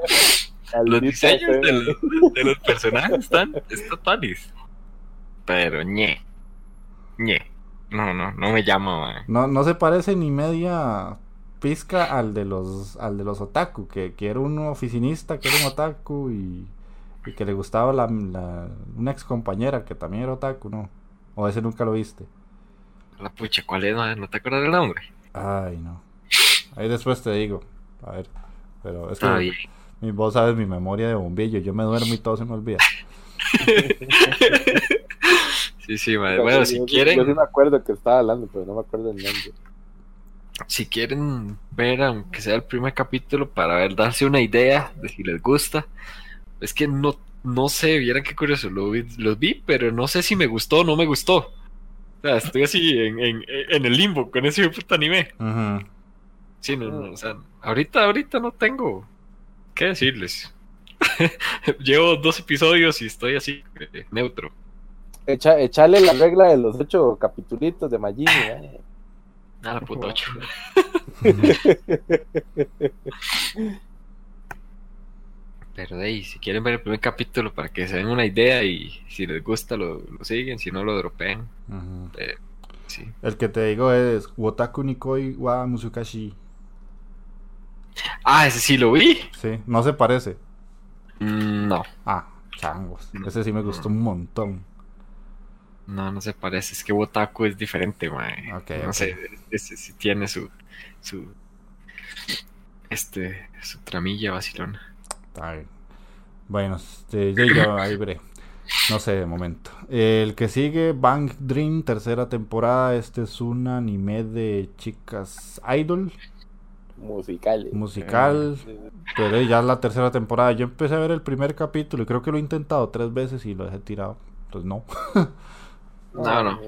los diseños de los, de los personajes están, tanis. Pero ñe. ñe. No, no, no me llama, man. No, no se parece ni media pizca al de los al de los otaku, que, que era un oficinista, que era un otaku y, y que le gustaba la, la- una ex compañera que también era otaku, ¿no? O ese nunca lo viste. La pucha, ¿cuál es? man? ¿No te acuerdas del nombre? Ay, no. Ahí después te digo. A ver. Pero es que bien. mi, vos sabes mi memoria de bombillo. Yo me duermo y todo se me olvida. Sí, sí. Yo- Bueno, yo- si Yo quieren. sí me acuerdo que estaba hablando, pero no me acuerdo el nombre. si quieren ver, aunque sea el primer capítulo, para ver, darse una idea de si les gusta. Es que no, no sé, vieran qué curioso, lo vi- los vi, pero no sé si me gustó o no me gustó. O sea, estoy así en, en, en el limbo con ese puto anime. Sí, no, no, o sea, ahorita, ahorita no tengo qué decirles. Llevo dos episodios y estoy así, eh, neutro. Echa, echale la regla de los ocho capitulitos de Magini, eh. A la puta ocho. Pero de ahí, si quieren ver el primer capítulo para que se den una idea y si les gusta lo, lo siguen, si no lo dropean. Eh, sí. El que te digo es Wotaku Nikoi wa Musukashi. Ah, ese sí lo vi. Sí, no se parece. Mm, no, Ah, changos. No. Ese sí me gustó un montón. no, no se parece. Es que Wotaku es diferente, mae. No sé, ese sí tiene su, su, este, su tramilla vacilona. Bueno, este, yo, yo ahí veré. No sé de momento. El que sigue, Bang Dream, tercera temporada. Este es un anime de chicas idol, Musicales. musical. Pero ya es la tercera temporada. Yo empecé a ver el primer capítulo y creo que lo he intentado tres veces y lo dejé tirado. Pues no. No, no.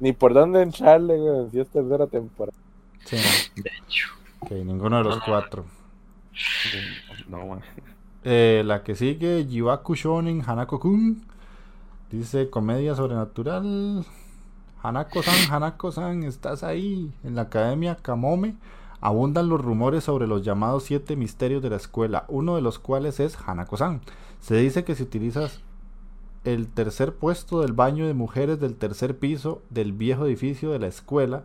Ni por dónde entrarle, güey, si es tercera temporada. Sí, no. De hecho. Ok, ninguno de los cuatro. No, man. Eh, la que sigue, Jiwaku Shonen Hanako-kun. Dice comedia sobrenatural. Hanako-san, Hanako-san, estás ahí. En la academia Kamome abundan los rumores sobre los llamados siete misterios de la escuela, uno de los cuales es Hanako-san. Se dice que si utilizas el tercer puesto del baño de mujeres del tercer piso del viejo edificio de la escuela,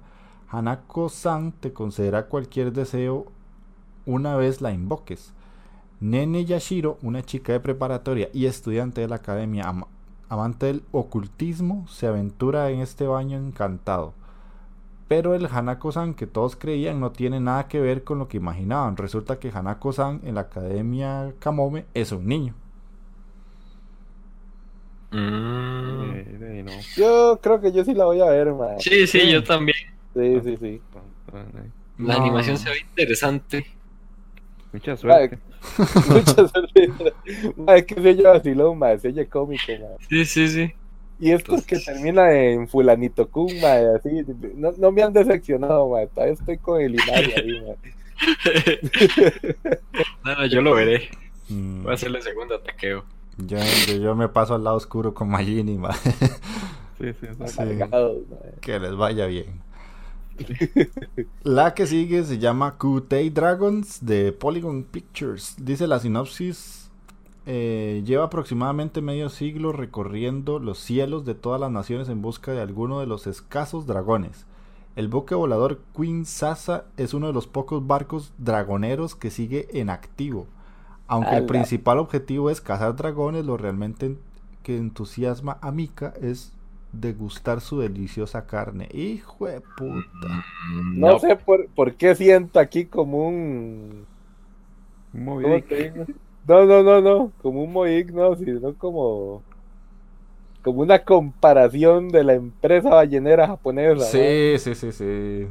Hanako-san te concederá cualquier deseo una vez la invoques. Nene Yashiro, una chica de preparatoria y estudiante de la academia, am- amante del ocultismo, se aventura en este baño encantado. Pero el Hanako-san que todos creían no tiene nada que ver con lo que imaginaban. Resulta que Hanako-san en la academia Kamome es un niño. Mm. Yo creo que yo sí la voy a ver, man. Sí, sí, yo también. Sí, sí, sí. La No. animación se ve interesante. Mucha suerte. Muchas veces. Es que se oye vacilón, man. Se oye cómico, man. Sí, sí, sí. Y esto es que Entonces- termina en fulanito kun, man, así. No, no me han decepcionado, man. Todavía estoy con el Inari ahí, no, no, yo lo veré. Mm, Voy a hacer el segundo ataqueo. yo, yo- yo me paso al lado oscuro con Majini, ma. Sí, sí. Sí. Amargados, man. que les vaya bien. La que sigue se llama Kutei Dragons de Polygon Pictures. Dice la sinopsis. eh, lleva aproximadamente medio siglo recorriendo los cielos de todas las naciones en busca de alguno de los escasos dragones. El buque volador Queen Sasa es uno de los pocos barcos dragoneros que sigue en activo. Aunque el principal objetivo es cazar dragones, lo realmente en- que entusiasma a Mika es degustar su deliciosa carne. Hijo de puta. Mm, No, sé por, por qué siento aquí como un. No, no, no, no. Como un Moig, no, sino como. Como una comparación de la empresa ballenera japonesa. Sí, sí, sí, sí.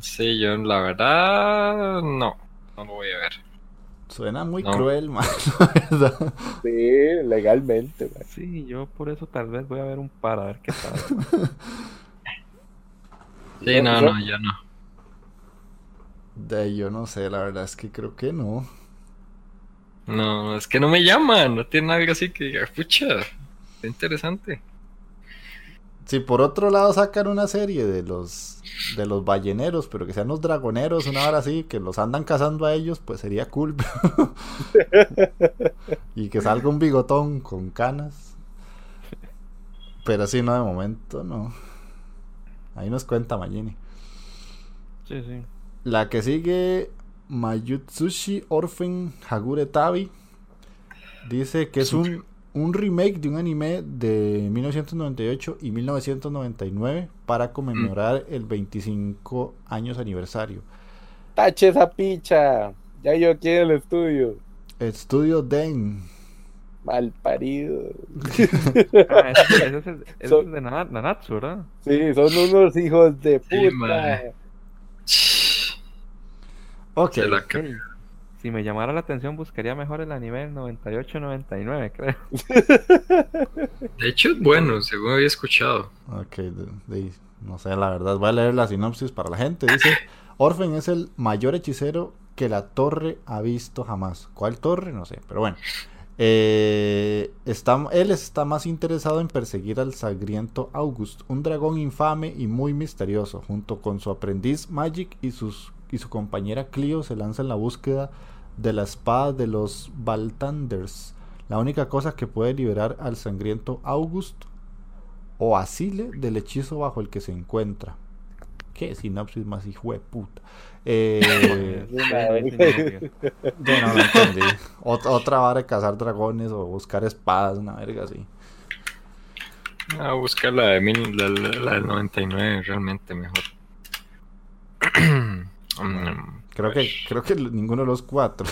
Sí, yo la verdad no. No lo voy a ver. Suena muy No. cruel, man. la verdad. ¿no? Sí, legalmente. man. Sí, yo por eso tal vez voy a ver un par a ver qué tal. Sí, no, no, yo no. De yo no sé, la verdad es que creo que no. No, es que no me llaman, no tiene algo así que diga, pucha, está interesante. Si por otro lado sacan una serie de los de los balleneros, pero que sean los dragoneros, una hora así, que los andan cazando a ellos, pues sería cool. y que salga un bigotón con canas. Pero así no, de momento no. Ahí nos cuenta Magini. Sí, sí. La que sigue, Mayutsushi Orphan Hagure Tabi, dice que es un, un remake de un anime de 1998 y 1999 para conmemorar el 25 años aniversario. Tache esa picha. Ya yo aquí en el estudio. Estudio Den. Mal parido. Ah, ese, ese es el- ese Son- es de Nana- Nanatsu, ¿verdad? Sí, son unos hijos de Sí, puta. mae. Ok. Se la Si me llamara la atención, buscaría mejor el anime del 98-99, creo. De hecho es bueno, según había escuchado. Ok, de- de- no sé, la verdad. Voy a leer la sinopsis para la gente. Dice: Orphan es el mayor hechicero que la torre ha visto jamás. ¿Cuál torre? No sé, pero bueno. Eh, está, él está más interesado en perseguir al sangriento August, un dragón infame y muy misterioso. Junto con su aprendiz Magic y, sus, y su compañera Clio se lanza en la búsqueda de la espada de los Baltanders. La única cosa que puede liberar al sangriento August o asile del hechizo bajo el que se encuentra. Qué sinopsis más hijo de puta. Eh, no hay sinopsis. yo no lo entendí. Ot- otra vara de cazar dragones o buscar espadas, una verga así. A buscar la de mil, la, la- la del 99 realmente mejor. Mm, Creo que, creo que ninguno de los cuatro.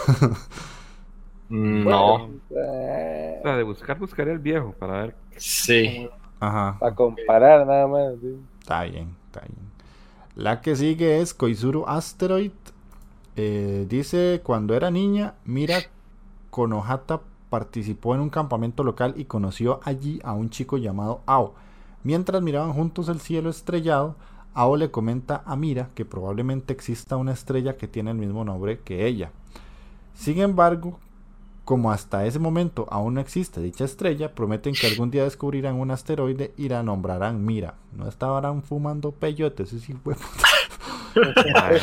no, Eh, La de buscar, buscaría el viejo para ver. sí. Ajá. Para comparar nada más. sí. Está bien, está bien. La que sigue es Koizuru Asteroid. Eh, dice, cuando era niña, Mira Konohata participó en un campamento local y conoció allí a un chico llamado Ao. Mientras miraban juntos el cielo estrellado, Ao le comenta a Mira que probablemente exista una estrella que tiene el mismo nombre que ella. Sin embargo, como hasta ese momento aún no existe dicha estrella, prometen que algún día descubrirán un asteroide y la nombrarán Mira. No estaban fumando peyotes, Ay,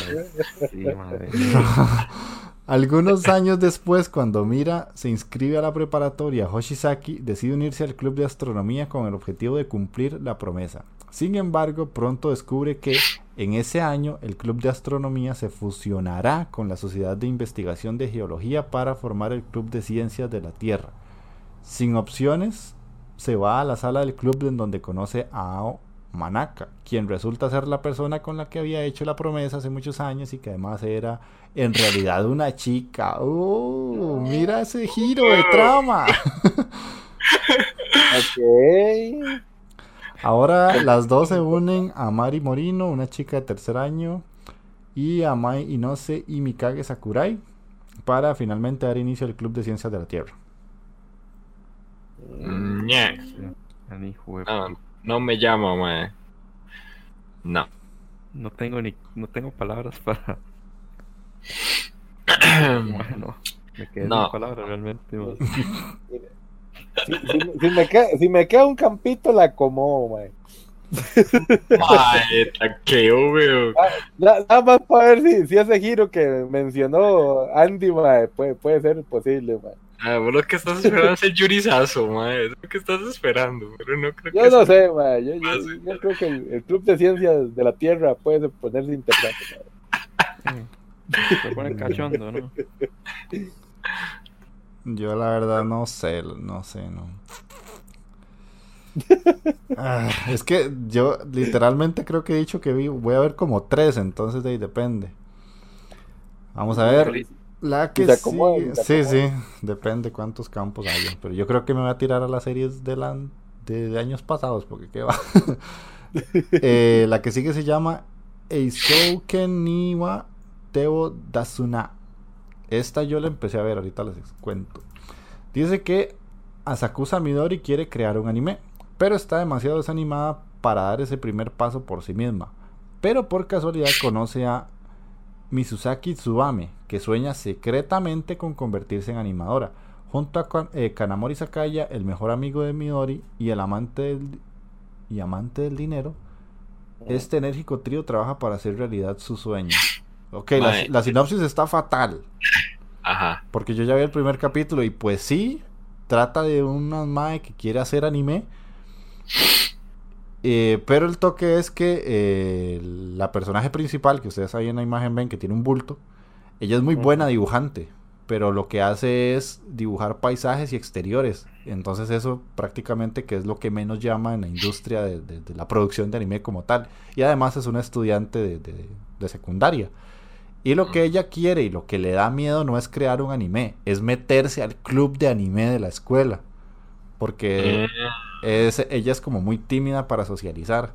sí, madre. Algunos años después, cuando Mira se inscribe a la preparatoria Hoshizaki, decide unirse al club de astronomía con el objetivo de cumplir la promesa. Sin embargo, pronto descubre que en ese año el club de astronomía se fusionará con la Sociedad de Investigación de Geología para formar el Club de Ciencias de la Tierra. Sin opciones, se va a la sala del club en donde conoce a Ao Manaka, quien resulta ser la persona con la que había hecho la promesa hace muchos años y que además era en realidad una chica. ¡Oh! Mira ese giro de trama. Ok. Ahora las dos se unen a Mari Morino, una chica de tercer año, y a Mai Inose y Mikage Sakurai para finalmente dar inicio al Club de Ciencias de la Tierra. Mm, hijo de- No, no me llama, mae. No. No tengo ni no tengo palabras para. Bueno, me quedé No. sin palabras realmente. Si, si- si me queda, si me queda un campito, la como, mae. Mae, que veo. Na- Nada más para ver si, si ese giro que mencionó Andy, mae, puede, puede ser posible, mae. Ah, vos lo que estás esperando es el yurizazo, mae. Es lo que estás esperando, pero no creo Yo que no sea- sé, mae. Yo, yo- Ah, sí. yo creo que el, el Club de Ciencias de la Tierra puede ponerse interesante. Sí. Se pone cachondo, ¿no? Yo la verdad no sé, no sé, no. Ah, es que yo literalmente creo que he dicho que vi- voy a ver como tres, entonces de ahí depende. Vamos a ver. La que sigue- se Sí, sí, depende cuántos campos haya. Pero yo creo que me voy a tirar a las series de, la, de años pasados, porque qué va. Eh, la que sigue se llama Eisouken niwa Teo Dasuna. Esta yo la empecé a ver, ahorita les cuento. Dice que Asakusa Midori quiere crear un anime, pero está demasiado desanimada para dar ese primer paso por sí misma. Pero por casualidad conoce a Misuzaki Tsubame, que sueña secretamente con convertirse en animadora. Junto a eh, Kanamori Sakaya, el mejor amigo de Midori y el amante del, y amante del dinero, este enérgico trío trabaja para hacer realidad su sueño. Ok, la sinopsis está fatal. Ajá. Porque yo ya vi el primer capítulo y pues sí, trata de una mae que quiere hacer anime. Eh, pero el toque es que eh, la personaje principal, que ustedes ahí en la imagen ven que tiene un bulto, ella es muy buena dibujante, pero lo que hace es dibujar paisajes y exteriores. Entonces eso prácticamente que es lo que menos llama en la industria de, de- de la producción de anime como tal. Y además es una estudiante de, de- de secundaria. Y lo que ella quiere y lo que le da miedo no es crear un anime, es meterse al club de anime de la escuela. Porque es, ella es como muy tímida para socializar.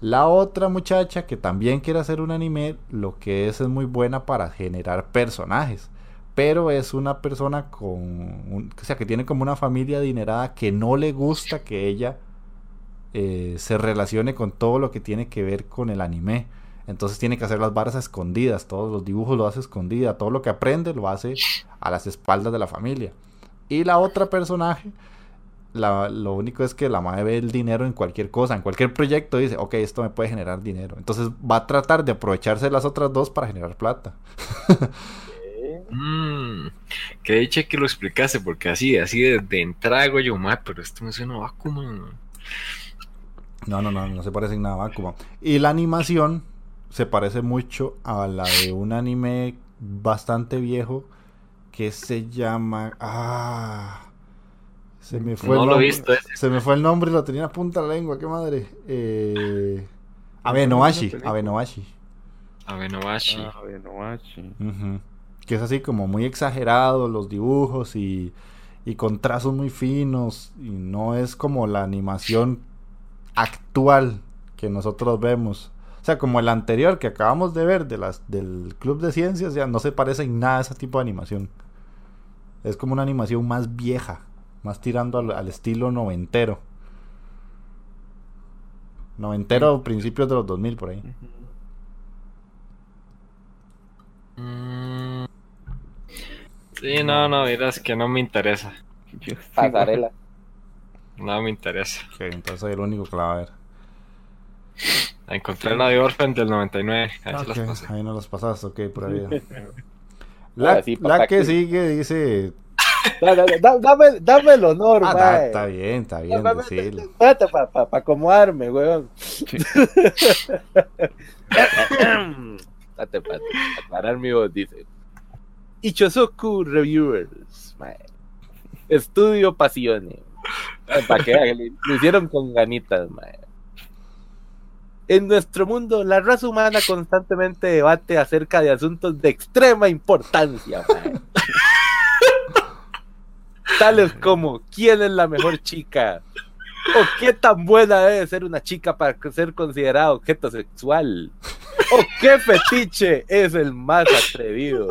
La otra muchacha que también quiere hacer un anime, lo que es es muy buena para generar personajes. Pero es una persona con... un- o sea, que tiene como una familia adinerada que no le gusta que ella eh, se relacione con todo lo que tiene que ver con el anime. Entonces tiene que hacer las varas a escondidas, todos los dibujos lo hace escondida, todo lo que aprende lo hace a las espaldas de la familia. Y la otra personaje, la- lo único es que la madre ve el dinero en cualquier cosa, en cualquier proyecto dice, ok, esto me puede generar dinero. Entonces va a tratar de aprovecharse de las otras dos para generar plata. Mm, que dicha que lo explicase, porque así, así de, de entrada hago yo, "Ma, pero esto me suena. No, no, no, no se parece en nada a Bakuman. Y la animación se parece mucho a la de un anime bastante viejo que se llama... Ah, se me fue No el lo he nombre. visto ese. Se me fue el nombre y lo tenía en la punta de la lengua, qué madre. Eh... Abenoashi, película. Abenoashi. Abenobashi. Ah. Que es así como muy exagerado los dibujos y, y con trazos muy finos y no es como la animación actual que nosotros vemos. O sea, como el anterior que acabamos de ver de las, del Club de Ciencias, ya no se parece en nada a ese tipo de animación. Es como una animación más vieja, más tirando al, al estilo noventero. Noventero, principios de los 2000 por ahí. Mm. Sí, no, no, miras que no me interesa. Pasarela. No me interesa. Ok, entonces soy el único que la va a ver. Encontré la de Orphan del 99. Ahí se Ok, las pasé. ahí no las pasaste, ok, por ahí. La, sí, la que sigue dice. Da- da- da- dame, dame el honor, Ah, da- está bien, está bien decirlo. Espérate para pa, pa acomodarme, weón. Espérate para aclarar mi voz, dice. Ichosoku Reviewers, mae. Estudio Pasiones. Para que lo hicieron con ganitas, mae. En nuestro mundo, la raza humana constantemente debate acerca de asuntos de extrema importancia. Tales como quién es la mejor chica o qué tan buena debe ser una chica para ser considerada objeto sexual o qué fetiche es el más atrevido.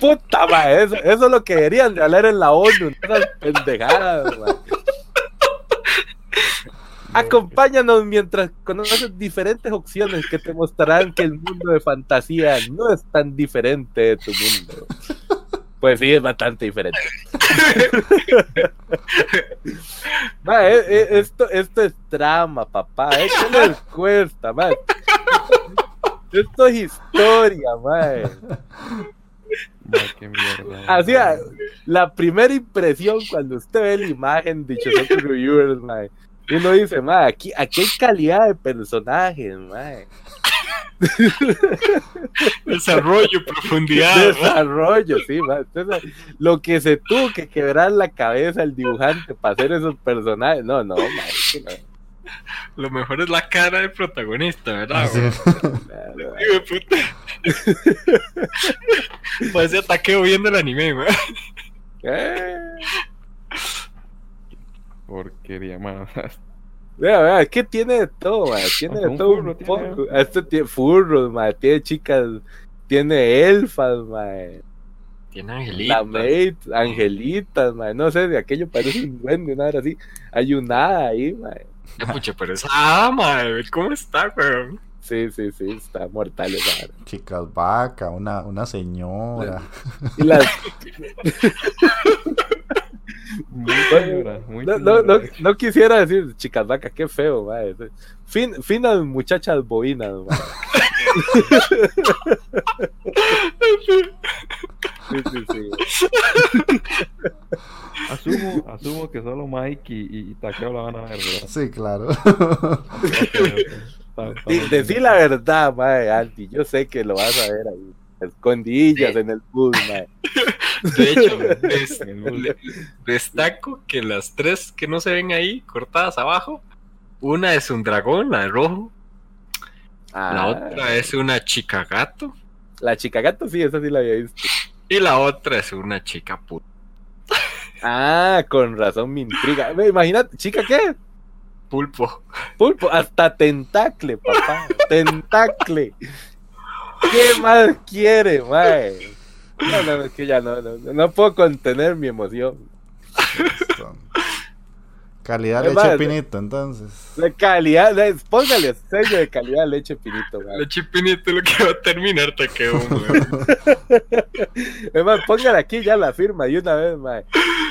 Puta madre, eso, eso es lo que deberían de hablar en la ONU, esas pendejadas, mae. Acompáñanos mientras conoces diferentes opciones que te mostrarán que el mundo de fantasía no es tan diferente de tu mundo. Pues sí, es bastante diferente. Ma, eh, eh, esto, esto es trama, papá. ¿Qué les cuesta, ma? Esto es historia, ma. Ma, qué mierda. Así, ah, la primera impresión cuando usted ve la imagen de Chosoku Reviewers, ma, y uno dice, ma, aquí, aquí hay calidad de personajes, ma. Desarrollo, profundidad. Desarrollo, sí, ma. Entonces, lo que se tuvo que quebrar la cabeza el dibujante para hacer esos personajes, no, no, ma, es que no. Lo mejor es la cara del protagonista, ¿verdad? Sí. de puta. Parece ataqueo viendo el anime, güey. Porquería, ma. Vea, vea, es que tiene de todo, ma, tiene de un todo un furro tiene. poco. Este tiene furros, ma, tiene chicas, tiene elfas, ma, Tiene la angelita. maid, angelitas, ma, no sé, de aquello parece un duende, una hora así. Hay un hada ahí, ma. Ya, pucha, pero esa ama, ¿cómo está, güey? Sí, sí, sí, está mortal esa. Chicas vaca, una, una señora. Y las, Muy señora, muy no, no, no, señora. no quisiera decir chicas vacas, qué feo, mae. Fin, finas muchachas boinas. Sí, sí, sí. Asumo, asumo que solo Mike y, y, Takeo la van a ver, ¿verdad? Sí, claro. Ok, ok. Está- está Y muy decí bien. la verdad, mae, Andy. Yo sé que lo vas a ver ahí. Escondillas en el bus, mae. De hecho, destaco que las tres que no se ven ahí, cortadas abajo, una es un dragón, la de rojo, la Ah, otra es una chica gato La chica gato, sí, esa sí la había visto. y la otra es una chica puta. Ah, con razón me intriga. Imagínate, chica, ¿qué? Pulpo. Pulpo, hasta tentacle, papá. Tentacle. ¿Qué más quiere, mae? No, no, es que ya no, no, no, puedo contener mi emoción. Esto. Calidad Es leche pinito, entonces. La calidad, la- póngale sello de calidad de leche pinito, mae. La chipinita es lo que va a terminar Takeo, weón. Es más, póngale aquí ya la firma de una vez, mae.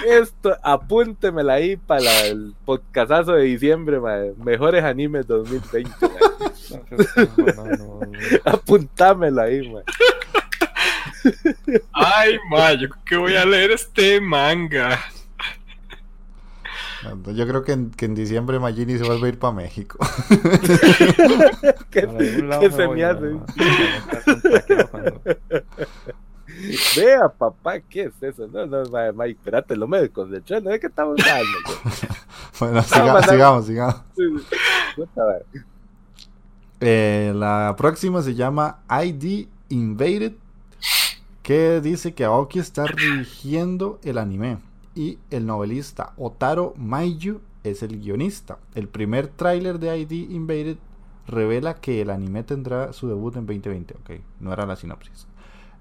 Esto, apúntemela ahí para el podcastazo de diciembre, mae. Mejores animes 2020, mae. No. Apuntámela ahí. Ay, ma, yo creo que voy a leer este manga. Yo creo que en, que en diciembre Magini se vuelve a ir para México. Ma, ma, Vea, papá, ¿qué es eso? No, no, mae, mae, espérate, no me desconcentré, no es que estamos mae. bueno, siga- sigamos, sigamos. Sí, sí. Puta, mae. Eh, la próxima se llama ID Invaded, que dice que Aoki está dirigiendo el anime y el novelista Otaro Maiju es el guionista. El primer tráiler de ID Invaded revela que el anime tendrá su debut en 2020. Ok, no era la sinopsis.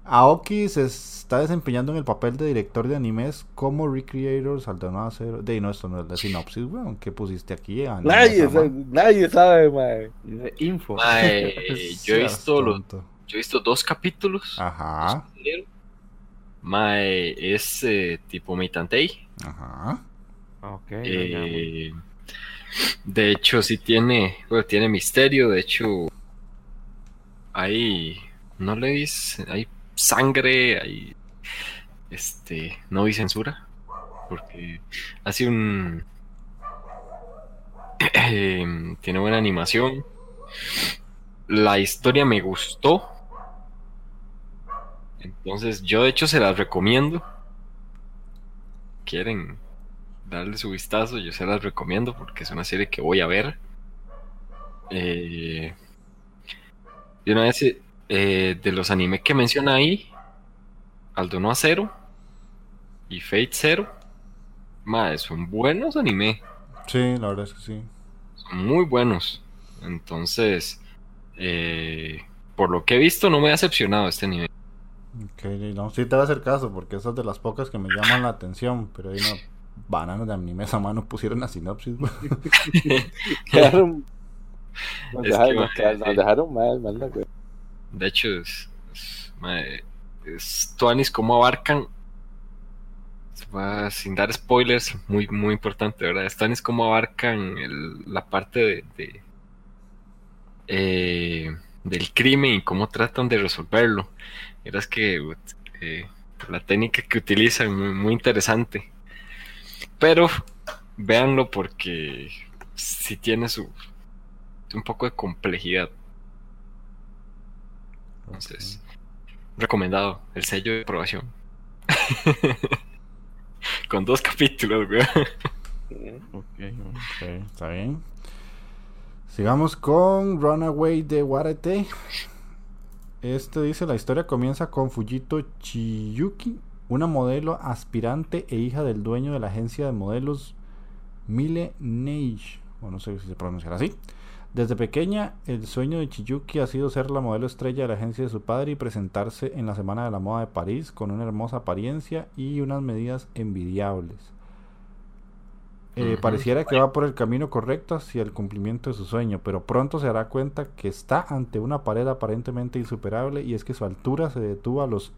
Aoki se está desempeñando en el papel de director de animes como Recreator, Saldana Cero. De no, esto no es la sinopsis, weón. ¿Qué pusiste aquí? Anime Nadie, sabe, nadie sabe, mae. Info. Mae, yo he visto los, yo he visto dos capítulos. Ajá, Mae, es eh, tipo Meitantei. ajá. Ah, ok, Eh, de hecho, sí tiene, bueno, tiene misterio. De hecho, hay, no le dice, hay sangre, hay, este, no vi censura, porque hace un, tiene buena animación. La historia me gustó. Entonces, yo de hecho se las recomiendo. Quieren darle su vistazo, yo se las recomiendo porque es una serie que voy a ver. Eh, de una vez, eh, de los animes que menciona ahí, Aldo a Cero y Fate Zero, madre, son buenos animes, Sí, la verdad es que sí. son muy buenos. Entonces, eh, por lo que he visto, no me ha decepcionado este anime. Ok, no, sí te voy a hacer caso porque esas de las pocas que me llaman la atención, pero hay una bananas de anime esa mano pusieron la sinopsis. Quedaron. Nos Es dejaron, que, nos dejaron mal, mal, la güey. De hecho, es, es, cómo abarcan. sin dar spoilers, muy, muy importante, ¿verdad? Es Tuanis cómo abarcan la parte de, eh, del crimen y cómo tratan de resolverlo. Verás que eh, la técnica que utilizan muy, muy interesante. Pero véanlo porque sí tiene su un poco de complejidad. Entonces, recomendado, el sello de aprobación. Con dos capítulos, güey. Ok, Ok, está bien. Sigamos con Runaway de Warete. Este dice, la historia comienza con Fujito Chiyuki, una modelo aspirante e hija del dueño de la agencia de modelos Mile Neige, o no sé si se pronunciará así. Desde pequeña, el sueño de Chiyuki ha sido ser la modelo estrella de la agencia de su padre y presentarse en la Semana de la Moda de París con una hermosa apariencia y unas medidas envidiables. Eh. Pareciera que va por el camino correcto hacia el cumplimiento de su sueño, pero pronto se dará cuenta que está ante una pared aparentemente insuperable y es que su altura se detuvo a los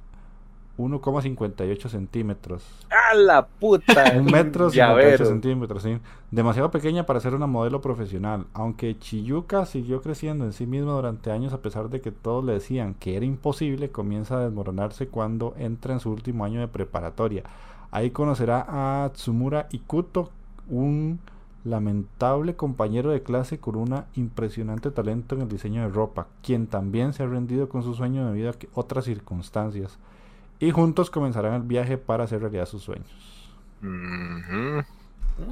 1,58 centímetros. ¡A la puta! Un metro 58 llavero. centímetros, sí. Demasiado pequeña para ser una modelo profesional. Aunque Chiyuka siguió creciendo en sí misma durante años a pesar de que todos le decían que era imposible, comienza a desmoronarse cuando entra en su último año de preparatoria. Ahí conocerá a Tsumura Ikuto, un lamentable compañero de clase con un impresionante talento en el diseño de ropa, quien también se ha rendido con su sueño debido a que otras circunstancias. Y juntos comenzarán el viaje para hacer realidad sus sueños.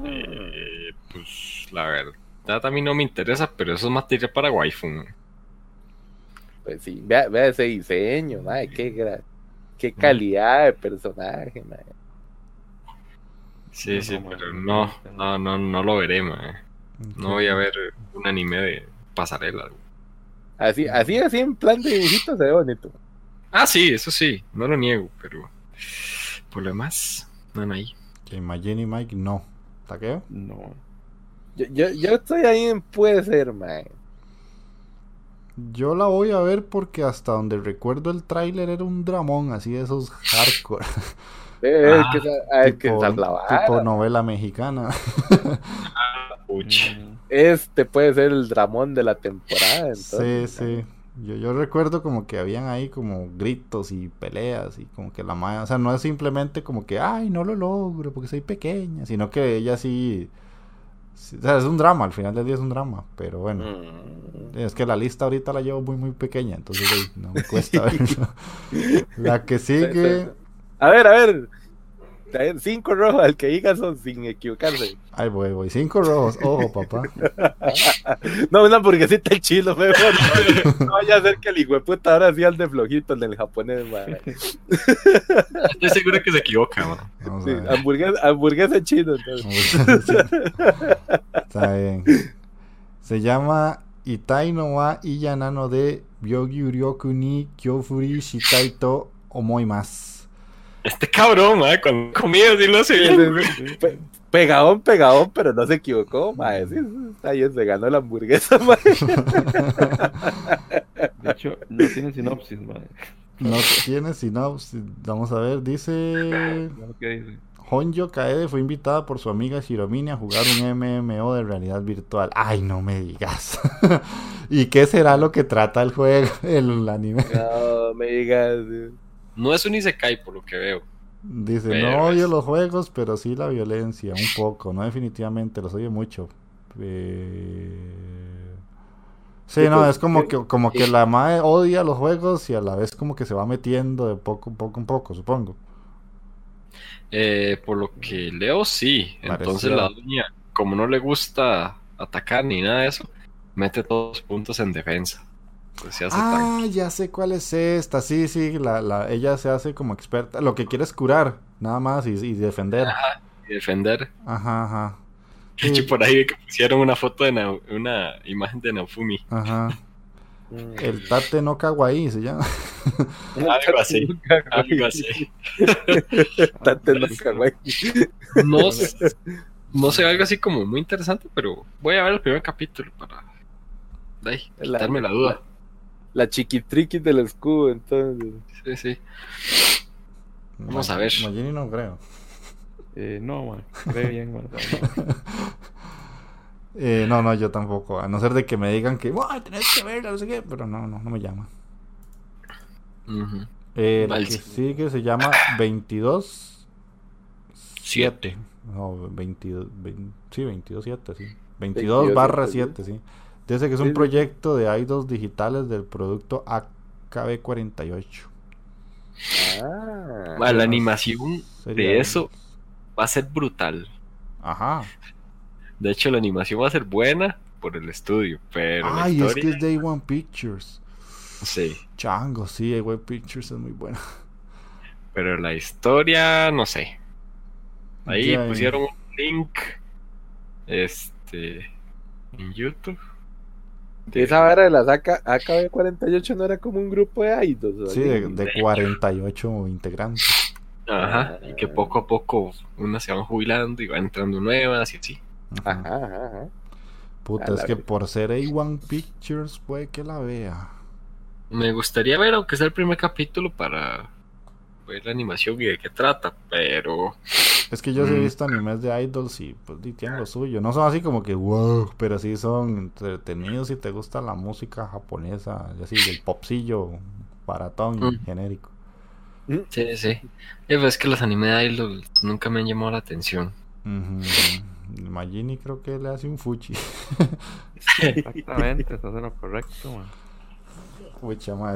Eh, pues la verdad a mí no me interesa, pero eso es material para waifu. Pues sí, vea, vea ese diseño, madre, qué, qué calidad de personaje, madre. Sí, No, sí, pero no, no, no, no, lo veré, man. No voy a ver un anime de pasarela. Así, así, así en plan de dibujito se ve bonito. Ah, sí, eso sí, no lo niego, pero por lo demás, no, no hay. Que Imagine y Mike no. ¿Taqueo? No. Yo, yo, yo estoy ahí en puede ser, madre. Yo la voy a ver porque hasta donde recuerdo el tráiler era un dramón así de esos hardcore. Eh, Ah, que esa- ah, que la vara. tipo novela mexicana. Uch. Mm, Este puede ser el dramón de la temporada. sí, Entonces, sí. Yo, yo recuerdo como que habían ahí como gritos y peleas y como que la madre, o sea, no es simplemente como que, ay, no lo logro porque soy pequeña, sino que ella sí, sí- o sea, es un drama, al final del día es un drama, pero bueno. Mm. Es que la lista ahorita la llevo muy muy pequeña, entonces no me cuesta verlo. La que sigue, A ver, a ver. Cinco rojos al que diga son sin equivocarse. ay voy, voy, cinco rojos, ojo papá. No, una hamburguesita chilo, mejor. No, no vaya a ser que el hijo de puta ahora sí ande flojito en el japonés, madre. Estoy seguro que se equivoca, man. Sí, hamburguesa, hamburguesa chino. entonces. Está bien. Se llama Itai no wa Iyanano de Byogi Ryoku ni Kyofuri Shitaito Omoimasu. Este cabrón, man, cuando comía así lo hace bien. Pe- Pegadón, pegadón, pero no se equivocó, madre. Sí, bien, se ganó la hamburguesa, madre. De hecho, no tiene sinopsis, madre. No tiene sinopsis. Vamos a ver, dice. Dice. Honjo Kaede fue invitada por su amiga Shiromine a jugar un MMO de realidad virtual. Ay, no me digas. ¿Y qué será lo que trata el juego, el anime? No me digas. No es un isekai por lo que veo. Dice, Pero no odio es- los juegos, pero sí la violencia, un poco, no definitivamente, los odio mucho. Eh, Sí, no, pues, es como que, como que la madre odia los juegos y a la vez como que se va metiendo de poco en poco en poco, supongo. Eh, por lo que leo, sí. Entonces la doña, como no le gusta atacar ni nada de eso, mete todos los puntos en defensa. Se hace Ah, tanque. ya sé cuál es esta, sí, sí, la, la, ella se hace como experta, lo que quiere es curar, nada más, y, y defender. y defender. Ajá, ajá. De hecho, Sí. por ahí vi que pusieron una foto de una imagen de Naofumi. Ajá. El Tate no Kawaii se llama. Algo así. Algo así. Tate no kawaii. No, no sé, algo así como muy interesante, pero voy a ver el primer capítulo para de ahí, La- quitarme la duda. La chiquitriquis del escudo, entonces. Sí, sí. Vamos a ver. Magini no creo. Eh, no, man. Ve bien, man. Eh, no, no, yo tampoco. A no ser de que me digan que, "Buah, tenés que verla, no sé qué, pero no, no, no me llama. Ujú. Eh, la que sigue se llama 22 Siete. No, 22, vein- sí, 22 7, sí. 22 22, barra siete, 7, sí. Dice que es un sí. proyecto de idols digitales del producto AKB48. Ah. La animación de eso va a ser brutal. Ajá. De hecho, la animación va a ser buena por el estudio, pero la Ay, es que es Day One Pictures. sí. Chango, sí, Day One Pictures es muy buena. Pero la historia, no sé. Ahí Ya, pusieron un link, este, en YouTube. Esa vara de las AK, AKB48 no era como un grupo de idols. ¿o Sí, de, de 48 integrantes. Ajá, y que poco a poco unas se van jubilando y van entrando nuevas y así. Ajá, ajá, ajá. Puta, A es que vez. por ser A1 Pictures puede que la vea. Me gustaría ver, aunque sea el primer capítulo, para ver la animación y de qué trata, pero Es que yo sí he Mm. visto animes de idols y pues y tienen lo suyo. No son así como que wow, pero sí son entretenidos si te gusta la música japonesa, y así, el popsillo baratón y Mm. genérico. sí, sí. Eh, pues es que los anime de idols nunca me han llamado la atención. Ujú. Magini creo que le hace un fuchi. Exactamente, estás en lo correcto, man. Uy, chama,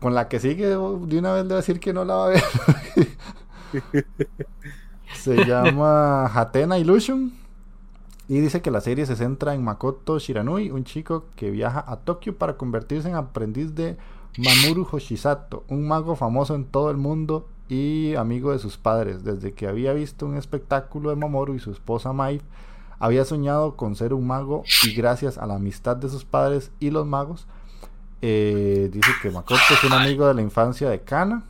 con la que sigue de una vez le voy a decir que no la va a ver. se llama Hatena Illusion y dice que la serie se centra en Makoto Shiranui, un chico que viaja a Tokio para convertirse en aprendiz de Mamoru Hoshisato, un mago famoso en todo el mundo y amigo de sus padres. Desde que había visto un espectáculo de Mamoru y su esposa Mai, había soñado con ser un mago y gracias a la amistad de sus padres y los magos, eh, dice que Makoto es un amigo de la infancia de Kana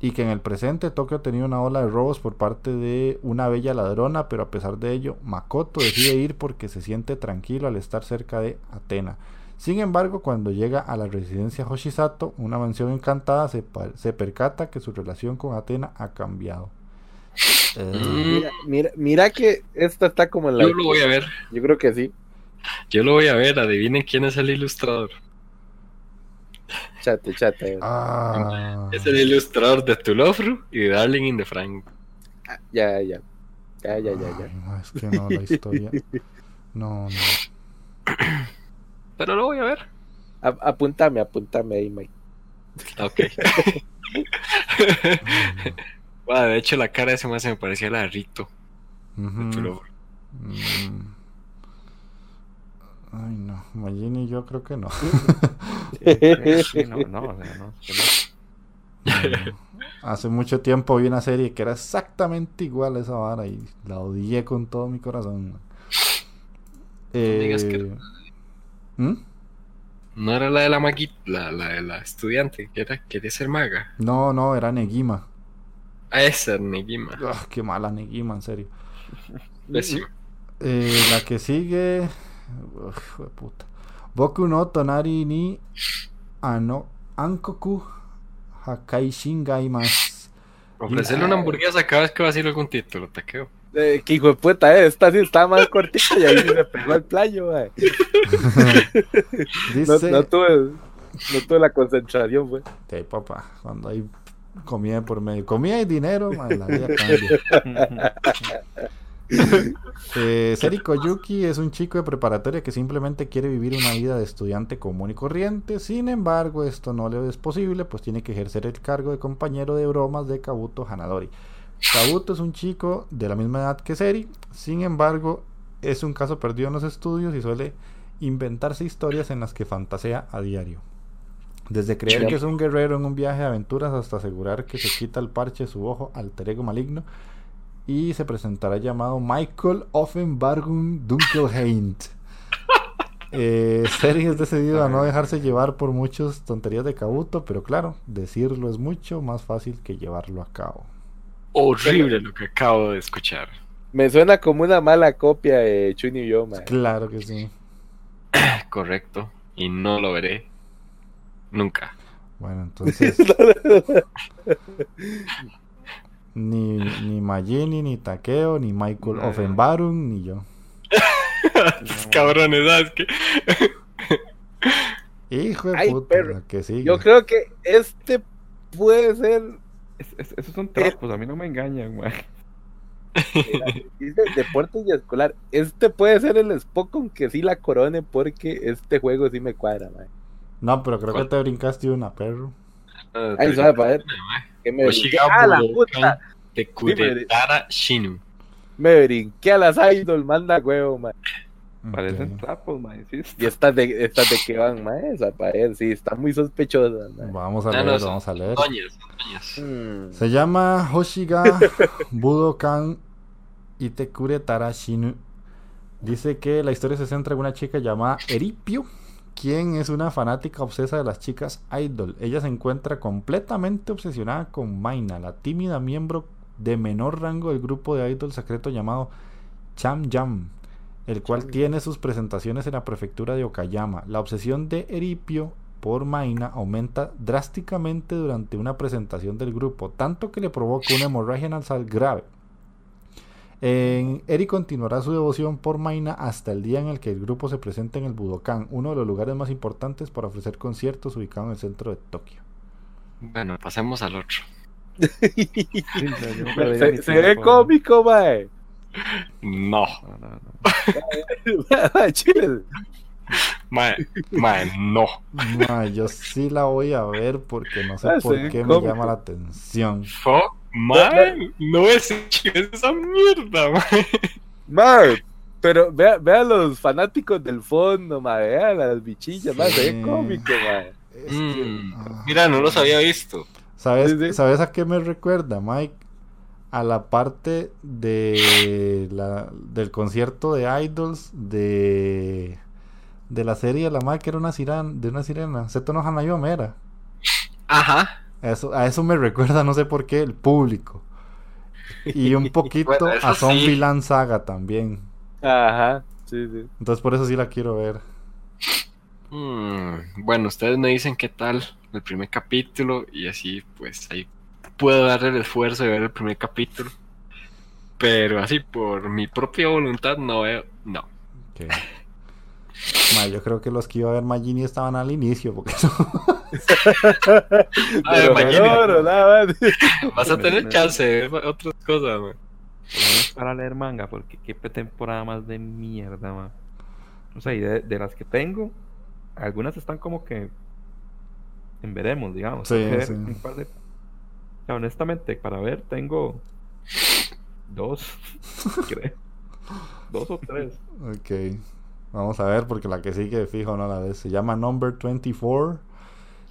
y que en el presente Tokio tenía una ola de robos por parte de una bella ladrona, pero a pesar de ello, Makoto decide ir porque se siente tranquilo al estar cerca de Atena. Sin embargo, cuando llega a la residencia Hoshisato, una mansión encantada, se, se percata que su relación con Atena ha cambiado. Eh, Mira, mira, mira que esta está como en la. Yo lo voy a ver, Yo creo que sí. yo lo voy a ver, adivinen quién es el ilustrador. Chate, chate. ah, Es el ilustrador de Tulofru y de Darling in the Frank. Ya, ya. Ya, ya, ya, ya. ay, no, es que no, la historia. No, no. Pero lo voy a ver. A- apúntame, apúntame ahí, Mike. Ok. Bueno, de hecho, la cara de ese más se me parecía a la de Rito. de. Tulofru. Mm. Ay, no. Magini yo creo que no. Sí, no, no, o sea, no, es que no. No. Hace mucho tiempo vi una serie que era exactamente igual a esa vara y la odié con todo mi corazón. digas que Eh, ¿Mm? No era la de la maguita, la, la de la estudiante, que era, quería ser maga. No, no, era Negima. A esa Negima. Ah, qué mala Negima, en serio. Eh, la que sigue. Uf, hijo de puta. Boku no Tonari ni Ano Ankoku Hakai Shingai más. Ofrecerle una hamburguesa cada vez que va a decir algún título, te quedo. Eh, que hijo de puta, eh, esta sí está más cortita y ahí se me pegó el playo. No, Dice. no tuve, no tuve la concentración, pues. Sí, papá, cuando hay comida por medio. Comida y dinero, man, la vida cambia. Eh, Seriko Yuki es un chico de preparatoria que simplemente quiere vivir una vida de estudiante común y corriente. Sin embargo, esto no le es posible, pues tiene que ejercer el cargo de compañero de bromas de Kabuto Hanadori. Kabuto es un chico de la misma edad que Seri, sin embargo, es un caso perdido en los estudios y suele inventarse historias en las que fantasea a diario. Desde creer que es un guerrero en un viaje de aventuras hasta asegurar que se quita el parche de su ojo alter ego maligno y se presentará llamado Michael Offenbargun Dunkelheint. Eh, Seri es decidido a no dejarse llevar por muchas tonterías de Kabuto, pero claro, decirlo es mucho más fácil que llevarlo a cabo. Horrible lo que acabo de escuchar. Me suena como una mala copia de Chuni y yo, mae. Claro que sí. Correcto. Y no lo veré. Nunca. Bueno, entonces ni, ni Magini, ni Takeo, ni Michael No. Offenbarun, ni yo. Cabrones, ¿sabes qué? Hijo de Ay, puta, perro. la que sigue. Yo creo que este puede ser. Es- es- esos son tropos, a mí no me engañan, man. mira, dice deportes y escolar. Este puede ser el Spokon que sí la corone porque este juego sí me cuadra, mae. No, pero creo ¿Cuál? que te brincaste una, perro. Ay, suave, para ver. Que me brinqué a la puta. De Kudetara Shinu. Me brinqué a las idol, manda huevo, mae. Parecen trapos, man. Sí, Y estas de, estas de que van, mae. Esa para ver, sí, está muy sospechosa. Vamos a leer, no, vamos a leer. Doñas, son doñas. Mm. Se llama Hoshiga Budokan Itekure Tarashinu. Dice que la historia se centra en una chica llamada Eripio, quien es una fanática obsesa de las chicas idol. Ella se encuentra completamente obsesionada con Maina, la tímida miembro de menor rango del grupo de idol secreto llamado Cham Jam, el cual tiene sus presentaciones en la prefectura de Okayama. La obsesión de Eripio por Maina aumenta drásticamente durante una presentación del grupo, tanto que le provoca una hemorragia nasal grave. En Eri continuará su devoción por Maina hasta el día en el que el grupo se presente en el Budokan, uno de los lugares más importantes para ofrecer conciertos ubicado en el centro de Tokio. Bueno, pasemos al otro. Se, se ve cómico, mae. No, No, no, no. Mae, Chile. mae, mae, no. Ma, yo sí la voy a ver porque no sé Ah, por qué me llama la atención. Fuck, mae, no es esa mierda, mae. Mae, pero vea, vea los fanáticos del fondo, mae. Vea las bichillas. Se Sí. ve cómico. Es que, Mm, ah. Mira, no los había visto. ¿Sabes, Sí, sí. ¿Sabes a qué me recuerda, Mike? A la parte de la, del concierto de Idols de, de la serie La Madre que era una sirena, de una sirena. Seto no Hanayome era. Ajá. A eso, a eso me recuerda, no sé por qué, el público. Y un poquito Bueno, a sí. Zombieland Saga también. Ajá, sí, sí. Entonces por eso sí la quiero ver. Mm, bueno, ustedes me dicen qué tal el primer capítulo y así pues ahí puedo darle el esfuerzo de ver el primer capítulo. Pero así por mi propia voluntad no veo, no. Ok. Yo creo que los que iba a ver Magini estaban al inicio, porque eso- Ay, Pero Magini, no, nada vas a tener chance de ver otras cosas, man. Para leer manga, porque qué temporada más de mierda, man. O sea, y de, de las que tengo, algunas están como que en veremos, digamos. Sí, ver sí. un par de- O sea, honestamente, para ver tengo dos, creo. Dos o tres. Ok. Vamos a ver, porque la que sigue fijo no la ves. Se llama Number 24.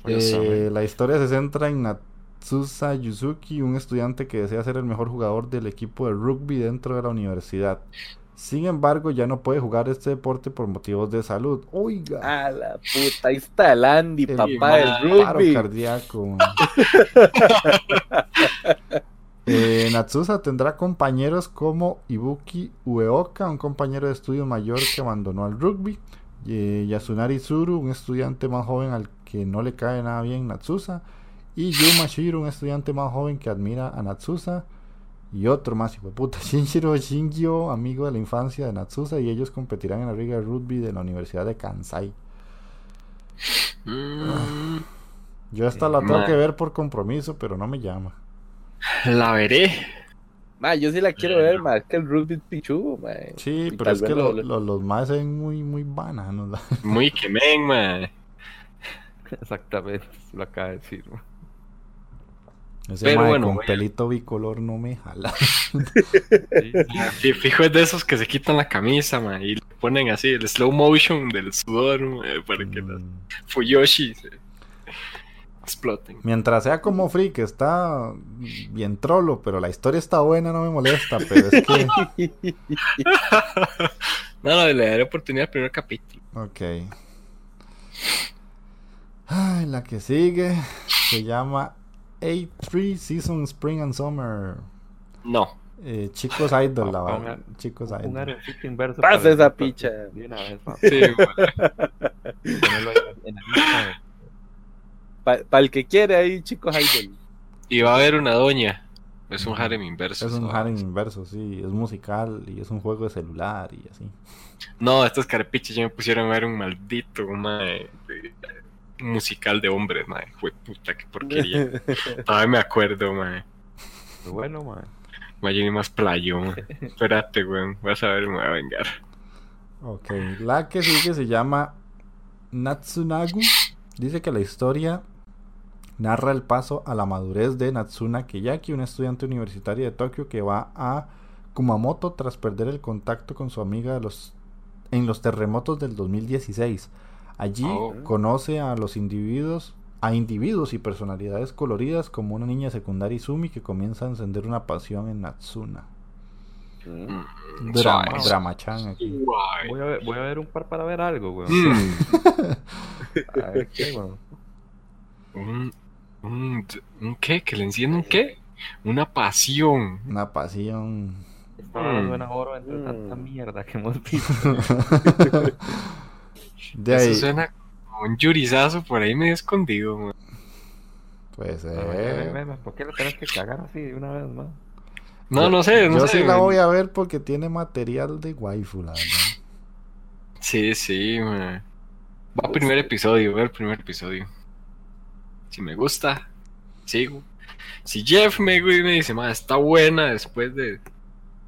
Ya Eh, la historia se centra en Natsusa Yuzuki, un estudiante que desea ser el mejor jugador del equipo de rugby dentro de la universidad. Sin embargo, ya no puede jugar este deporte por motivos de salud. Oiga, A la puta, ahí está el Andy, El papá del paro rugby. cardíaco. man. Eh, Natsusa tendrá compañeros como Ibuki Ueoka, un compañero de estudio mayor que abandonó al rugby. eh, Yasunari Tsuru, un estudiante más joven al que no le cae nada bien Natsusa. Y Yuma Shiro, un estudiante más joven que admira a Natsusa. Y otro más, hijo de puta, Shinjiro Shingyo, amigo de la infancia de Natsusa. Y ellos competirán en la liga de rugby de la Universidad de Kansai. Mm, Yo esta la tengo Ma. que ver por compromiso, pero no me llama. La veré. Ma, yo sí la quiero ver, ma. Es que el rugby es pichudo, ma. Sí, Y pero es que lo- lo- lo- los más se ven muy, muy bananos. la- Muy quemen, man. Exactamente, lo acaba de decir. man. Ese Pero mae bueno, con pelito bicolor no me jala. Sí, Sí, fijo es de esos que se quitan la camisa, man, y le ponen así el slow motion del sudor, man, para que las Mm. Fuyoshi se exploten. Mientras sea como Free, que está bien trolo, pero la historia está buena, no me molesta. Pero es que. No, no, le daré oportunidad al primer capítulo. Ok. Ay, la que sigue se llama A3 Season Spring and Summer. No. Eh, chicos Idol, la verdad. Chicos Un Idol. arencito inverso. Pasa esa picha. De una vez. Sí, man. Ahí Para el que quiere ahí, chicos, idol. Y va a haber una doña. Es un harem inverso. Es un harem inverso, sí. Es musical y es un juego de celular y así. No, estos carepiches ya me pusieron a ver un maldito mae, de- musical de hombres, mae. Fue puta, qué porquería. Todavía me acuerdo, mae. Pero Bueno, man. Imagínate más playo, mae. Espérate, weón. Vas a ver, me voy a vengar. Ok, la que sigue se llama Natsunagu. Dice que la historia narra el paso a la madurez de Natsuna Keyaki, una estudiante universitaria de Tokio que va a Kumamoto tras perder el contacto con su amiga de los, en los terremotos del 2016. Allí Oh. conoce a los individuos, a individuos y personalidades coloridas como una niña secundaria Izumi que comienza a encender una pasión en Natsuna. Mm. Drama, Suave. Dramachan aquí. Voy a, ver, voy a ver un par para ver algo, weón. Mm. A ver qué, weón. Un, un, un qué, que le encienda un qué, una pasión. Una pasión. Esta hora Mm. suena oro entre Mm. tanta mierda que hemos visto. De ahí, Eso suena como un yurizazo por ahí medio escondido. man. pues eh, ver, ¿Por qué le tenés que cagar así de una vez más? No, no sé, no yo sé. sí la man. voy a ver porque tiene material de waifu, la verdad. Sí, sí, man. Va primer episodio, ve el primer episodio. Si me gusta, sigo. Si Jeff me, güey, me dice, más está buena después de,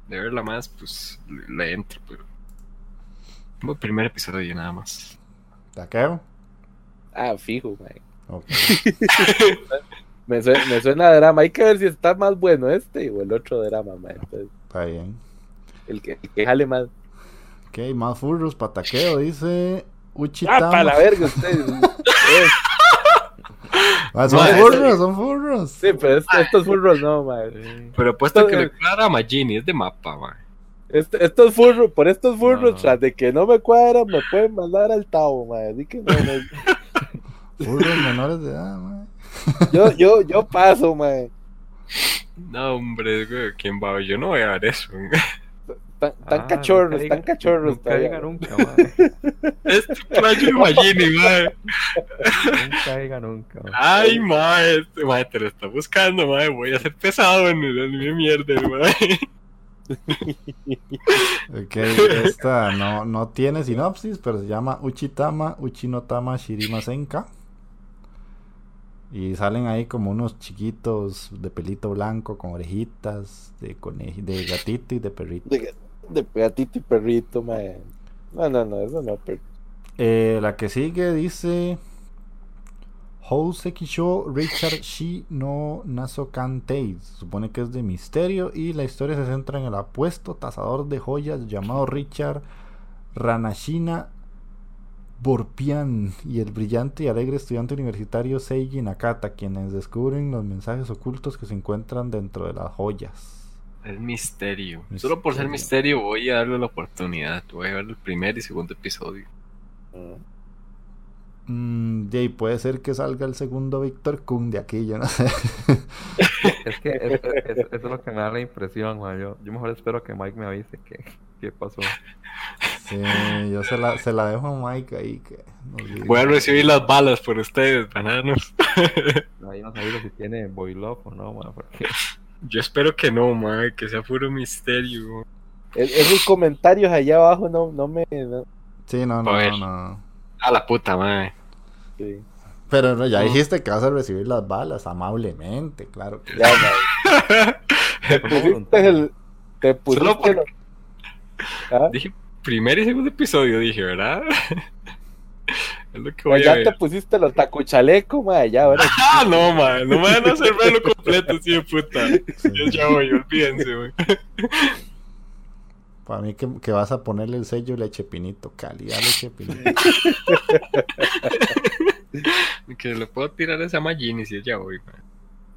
de verla más, pues le, le entro, pero. Va el primer episodio nada más. ¿Taqueo? Ah, fijo, mae. Ok. Me, suena, me suena a drama. Hay que ver si está más bueno este o el otro drama, mae. Entonces, Está bien. el que, el que jale más. Ok, más furros para taqueo, dice Ah, Uchitama. para la verga, ustedes. Ah, son Madre. furros, son furros. sí, pero este- estos furros no. Sí. Pero apuesto que le cuadra a Magini, es de mapa, man. Este- estos furros, por estos furros, No. tras de que no me cuadran, me pueden mandar al tabo, mae. Así que no. Furros menores de edad, man. Yo, yo, yo paso, mae. No, hombre, ¿quién va? Yo no voy a ver eso. Tan, tan Ah, cachorros, nunca diga- tan cachorros. Nunca todavía. diga nunca. Este playo de Magini, man. Nunca diga nunca. man. Ay, mae, este mae te lo está buscando, mae. Voy a ser pesado en el en mi mierda, mae. Ok, esta no, no tiene sinopsis, pero se llama Uchitama Uchinotama Shirima Senka. Y salen ahí como unos chiquitos de pelito blanco con orejitas, de coneji- de gatito y de perrito. De, de gatito y perrito, mae. No, no, no, eso no, pero. Eh, la que sigue dice Houseki Sho Richard Shi no Nasokan Tei. Supone que es de misterio y la historia se centra en el apuesto tazador de joyas llamado Richard Ranashina Borpian y el brillante y alegre estudiante universitario Seiji Nakata, quienes descubren los mensajes ocultos que se encuentran dentro de las joyas. Es misterio. Solo por ser Misterio. voy a darle la oportunidad. Voy a ver el primer y segundo episodio. mm. Mm, de ahí puede ser que salga el segundo Víctor Kung de aquí, yo no sé. Es que es- es- es- eso es lo que me da la impresión, man. Yo, yo mejor espero que Mike me avise qué, qué pasó. Sí, yo se la, se la dejo a Mike ahí. Que nos. Voy a recibir las balas por ustedes, bananos. Ahí no sabía si tiene boy love o no, man, porque Yo espero que no, mae, que sea puro misterio. Es- esos comentarios allá abajo no, no me. no- Sí, no, no, A ver. no, no. A la puta, mae. sí. Pero no, ya dijiste que vas a recibir las balas amablemente, claro. que- Ya, mae. Te pusiste el. Te pusiste Solo porque- lo- ¿Ah? Dije primer y segundo episodio, dije, ¿verdad? es lo que Pues voy a ya ver. te pusiste los tacuchaleco, mae, ya, ahora. Ah, no, mae, no me van a hacer verlo completo, sí, de puta. Sí. Yo ya voy, olvídense, wey. Para mí que, que vas a ponerle el sello leche pinito, calidad leche pinito. Que le puedo tirar esa Magini si es ya voy, mae.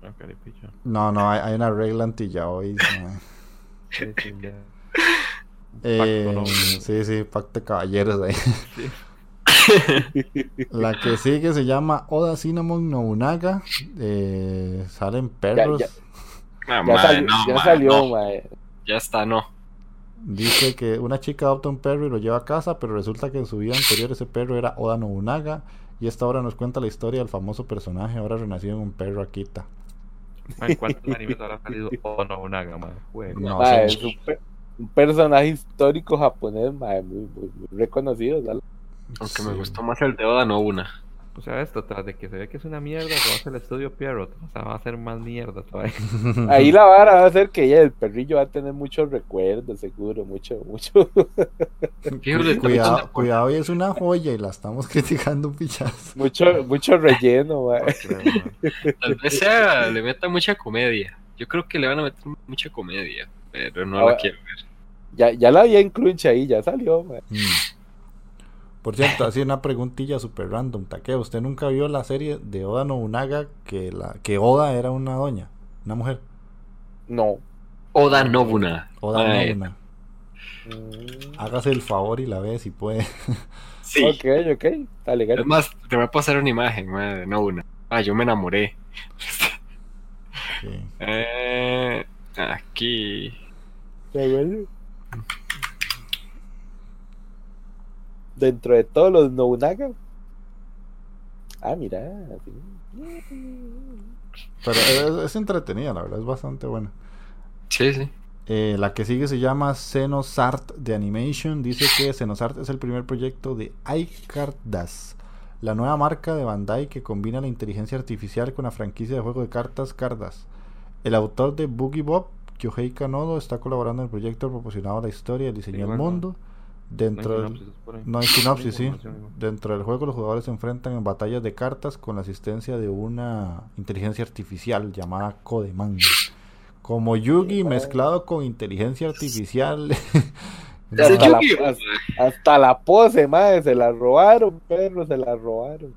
no, caripicho. No, no, hay, hay una regla anti ya hoy. Sí, sí, ya. Eh, Pacto, ¿no? sí, sí, pacto de caballeros ahí. Sí. La que sigue se llama Oda Cinnamon Nobunaga. Eh, salen perros. ya. Ah, salió, no, ya mae, salió, no. mae. Ya está, no. Dice que una chica adopta un perro y lo lleva a casa, pero resulta que en su vida anterior ese perro era Oda Nobunaga. Y esta obra nos cuenta la historia del famoso personaje ahora renacido en un perro Akita. Man, ¿Cuántos animes habrá salido o no Naga, man? Juego. No, Mae, sí. es un, per- un personaje histórico japonés, mae, muy, muy, muy reconocido. ¿sabes? Aunque Sí. me gustó más el de Oda, no una. O sea, esto, tras de que se ve que es una mierda, que va a ser el estudio Pierrot. O sea, va a ser más mierda todavía. Ahí la vara va a ser que ya el perrillo va a tener muchos recuerdos, seguro, mucho, mucho. Cuidado, cuidado, y es una joya y la estamos criticando un pichazo. mucho, mucho relleno, man. Tal vez sea, le meta mucha comedia. Yo creo que le van a meter mucha comedia, pero no Ahora- la quiero ver. Ya, ya la vi en Crunch ahí, ya salió, mae. Mm. Por cierto, así una preguntilla super random. Takeo, ¿usted nunca vio la serie de Oda Nobunaga que, la, que Oda era una doña, una mujer? No. Oda Nobuna. Oda. Mm, Hágase el favor y la ve si puede. Sí. Ok, ok. Está legal. Es más, te voy a pasar una imagen, mae, de Nobuna. Ah, yo me enamoré. Sí. Eh, aquí. Está bueno. Dentro de todos los Nobunaga. Ah, mira. Pero es, es entretenida, la verdad, es bastante buena. Sí, sí. Eh, la que sigue se llama Xenosart de Animation. Dice que Xenosart es el primer proyecto de iCardas, la nueva marca de Bandai que combina la inteligencia artificial con la franquicia de juego de cartas Cardas. El autor de Boogie Bob, Yohei Kanodo, está colaborando en el proyecto proporcionado la historia, el diseño Sí, del bueno. mundo. Dentro del- sinopsis por ahí. no hay sinopsis, sí. Dentro del juego los jugadores se enfrentan en batallas de cartas con la asistencia de una inteligencia artificial llamada Codeman. Como Yugi mezclado con inteligencia artificial. Hasta la- hasta- pose, madre, se la robaron, perro, se la robaron.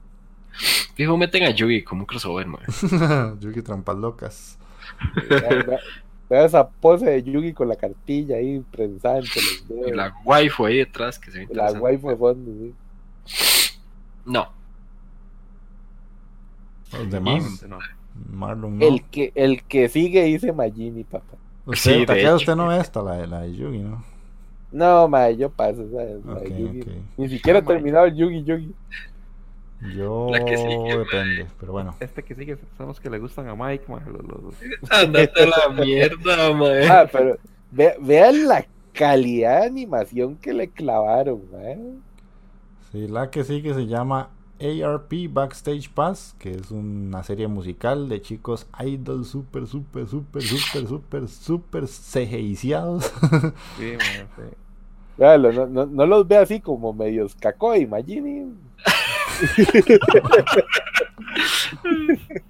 Fijo, meten a Yugi como un crossover, mae. Yugi trampas locas. Esa pose de Yugi con la cartilla ahí prensada entre los Y dedos. la waifu ahí detrás que se ve La waifu de fondo, sí. No. Los demás, no. Marlon no. El que, el que sigue dice Magini, papá. Usted, Sí, hecho. usted no ve esta, la de, la de Yugi, ¿no? No, madre, yo paso, ¿sabes? La de Ok, Yugi. ok. Ni siquiera he terminado el Yugi Yugi. Yo La que sigue, depende, pero bueno. Este que sigue son los que le gustan a Mike, man, los- los- Andate a la mierda, mae. Ah, pero ve- vean la calidad de animación que le clavaron, madre. Sí, la que sigue se llama ARP Backstage Pass, que es una serie musical de chicos idol super, super, super, super, super, super CGIciados. Sí, man, sí. No, no, no los ve así como medios cacoy, Magini.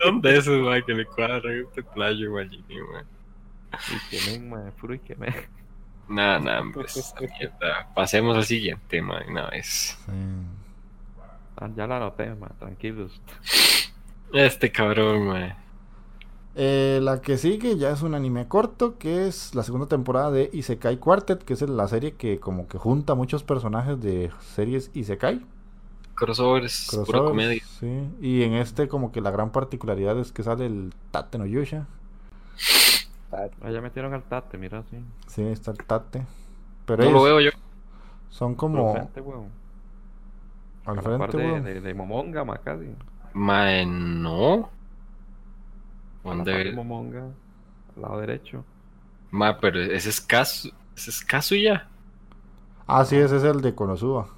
Son de esos, que le cuadran este playo, mae. Ikemen, man, puro Ikemen. Nada, nada, pues, esta mierda. Pasemos al siguiente, mae, una vez. Sí. Ah, ya la anoté, man, tranquilos. Este cabrón, mae. Eh, la que sigue ya es un anime corto, que es la segunda temporada de Isekai Quartet, que es la serie que como que junta muchos personajes de series Isekai. Crossovers, pura crossovers, comedia. Sí, y en este como que la gran particularidad es que sale el Tate no Yusha. Ah, ya metieron al Tate, mira, sí. Sí, está el Tate. Pero No lo veo yo. son Como... como Frente, weón. al A frente, de, weón. de, de Momonga, ma, casi. Mae, no. ¿Dónde? Momonga, al lado derecho. Ma, pero ese es caso. Ese es caso ya. Ah, sí, ese es el de Konosuba.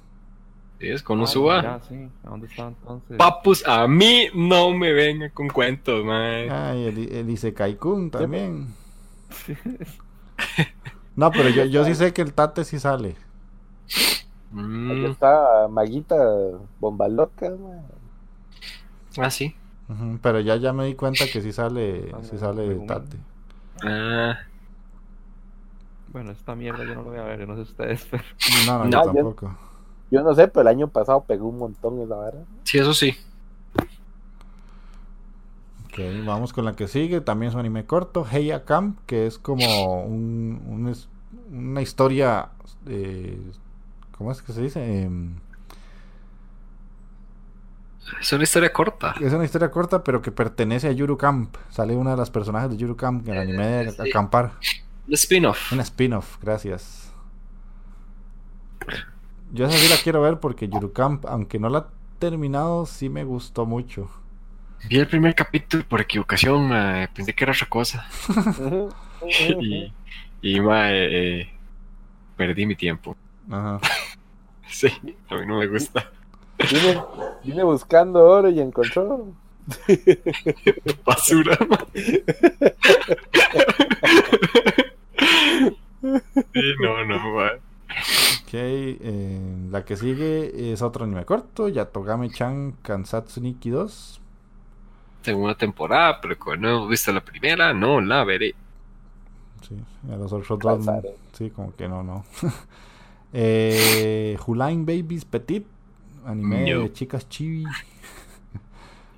Es con Ah, un suba. mira, sí. ¿A dónde está entonces? Papus, a mí no me venga con cuentos, mae. Ah, y el, el Isekai-kun también. No, pero yo, yo sí sé que el Tate sí sale. Aquí Mm, está Maguita Bomba Loca, madre. ah, sí. Pero ya, ya me di cuenta que sí sale, Ah, sí sale según- Tate. Ah, Bueno, esta mierda yo no lo voy a ver, yo no sé ustedes, pero... No, no, No, yo yo- tampoco. Yo no sé, pero el año pasado pegó un montón esa vara. sí, eso sí. Ok, vamos con la que sigue. También es un anime corto, Heya Camp, que es como un, una historia. eh, ¿Cómo es que se dice? Em, Es una historia corta. es una historia corta, pero que pertenece a Yuru Camp. Sale una de las personajes de Yuru Camp en el anime de sí. acampar. Un spin-off. Un spin-off, gracias. Yo esa sí la quiero ver porque Yuru Camp, aunque no la he terminado, sí me gustó mucho. Vi el primer capítulo por equivocación, mae, pensé que era otra cosa. y, y mae, eh, perdí mi tiempo. Ajá. Sí, a mí no me gusta. Vine, vine buscando oro y encontró. Basura. Sí, no, no, mae. Eh, la que sigue es otro anime corto, Yatogame-chan Kansatsu Nikki 2. Segunda temporada, pero como no hemos visto la primera, no la veré. Sí, a los otros dos, sí, como que no, no. eh, Hulain Babies Petit, anime No. de chicas chibi.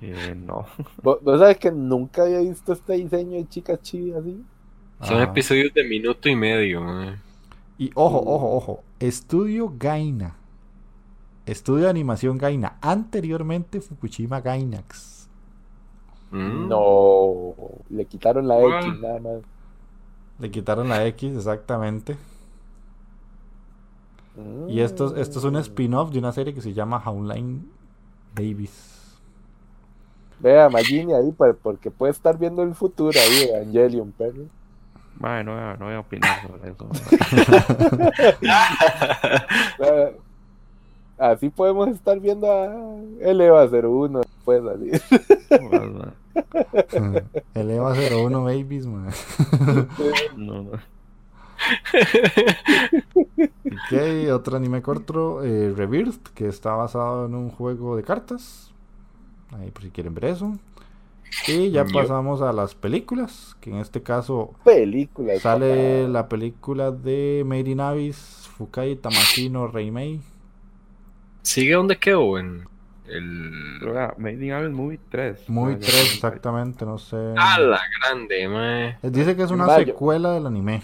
Eh, no. ¿Vos, vos sabes que nunca había visto este diseño de chicas chibi así? Son Ajá. episodios de minuto y medio, mae. Y ojo, ojo, ojo. Estudio Gaina. Estudio de animación Gaina. Anteriormente Fukushima Gainax. Mm. No, le quitaron la. X nada más. Le quitaron la X, exactamente. Y esto, esto es un Mm. spin-off de una serie que se llama Howline Babies. Vea, Magini ahí, pues, porque puede estar viendo el futuro ahí de Evangelion, perro. Mae, no, voy a- no voy a opinar sobre eso. Así podemos estar viendo a Eleva 01 después así. mae. Mae. El EVA 01 Babies, man. No, no. Ok, otro anime corto, eh, Rebirth, que está basado en un juego de cartas. Ahí por si quieren ver eso. Y ya Yo. pasamos a las películas, que en este caso Películas. sale papá. la película de Made in Abyss, Fukai Tamashino Reimei. ¿Sigue donde quedó? En el. Made in Abyss Movie 3. Muy mae, ya 3 sé. exactamente, no sé. ¡A la grande, mae! Eh, Dice que es una secuela del anime.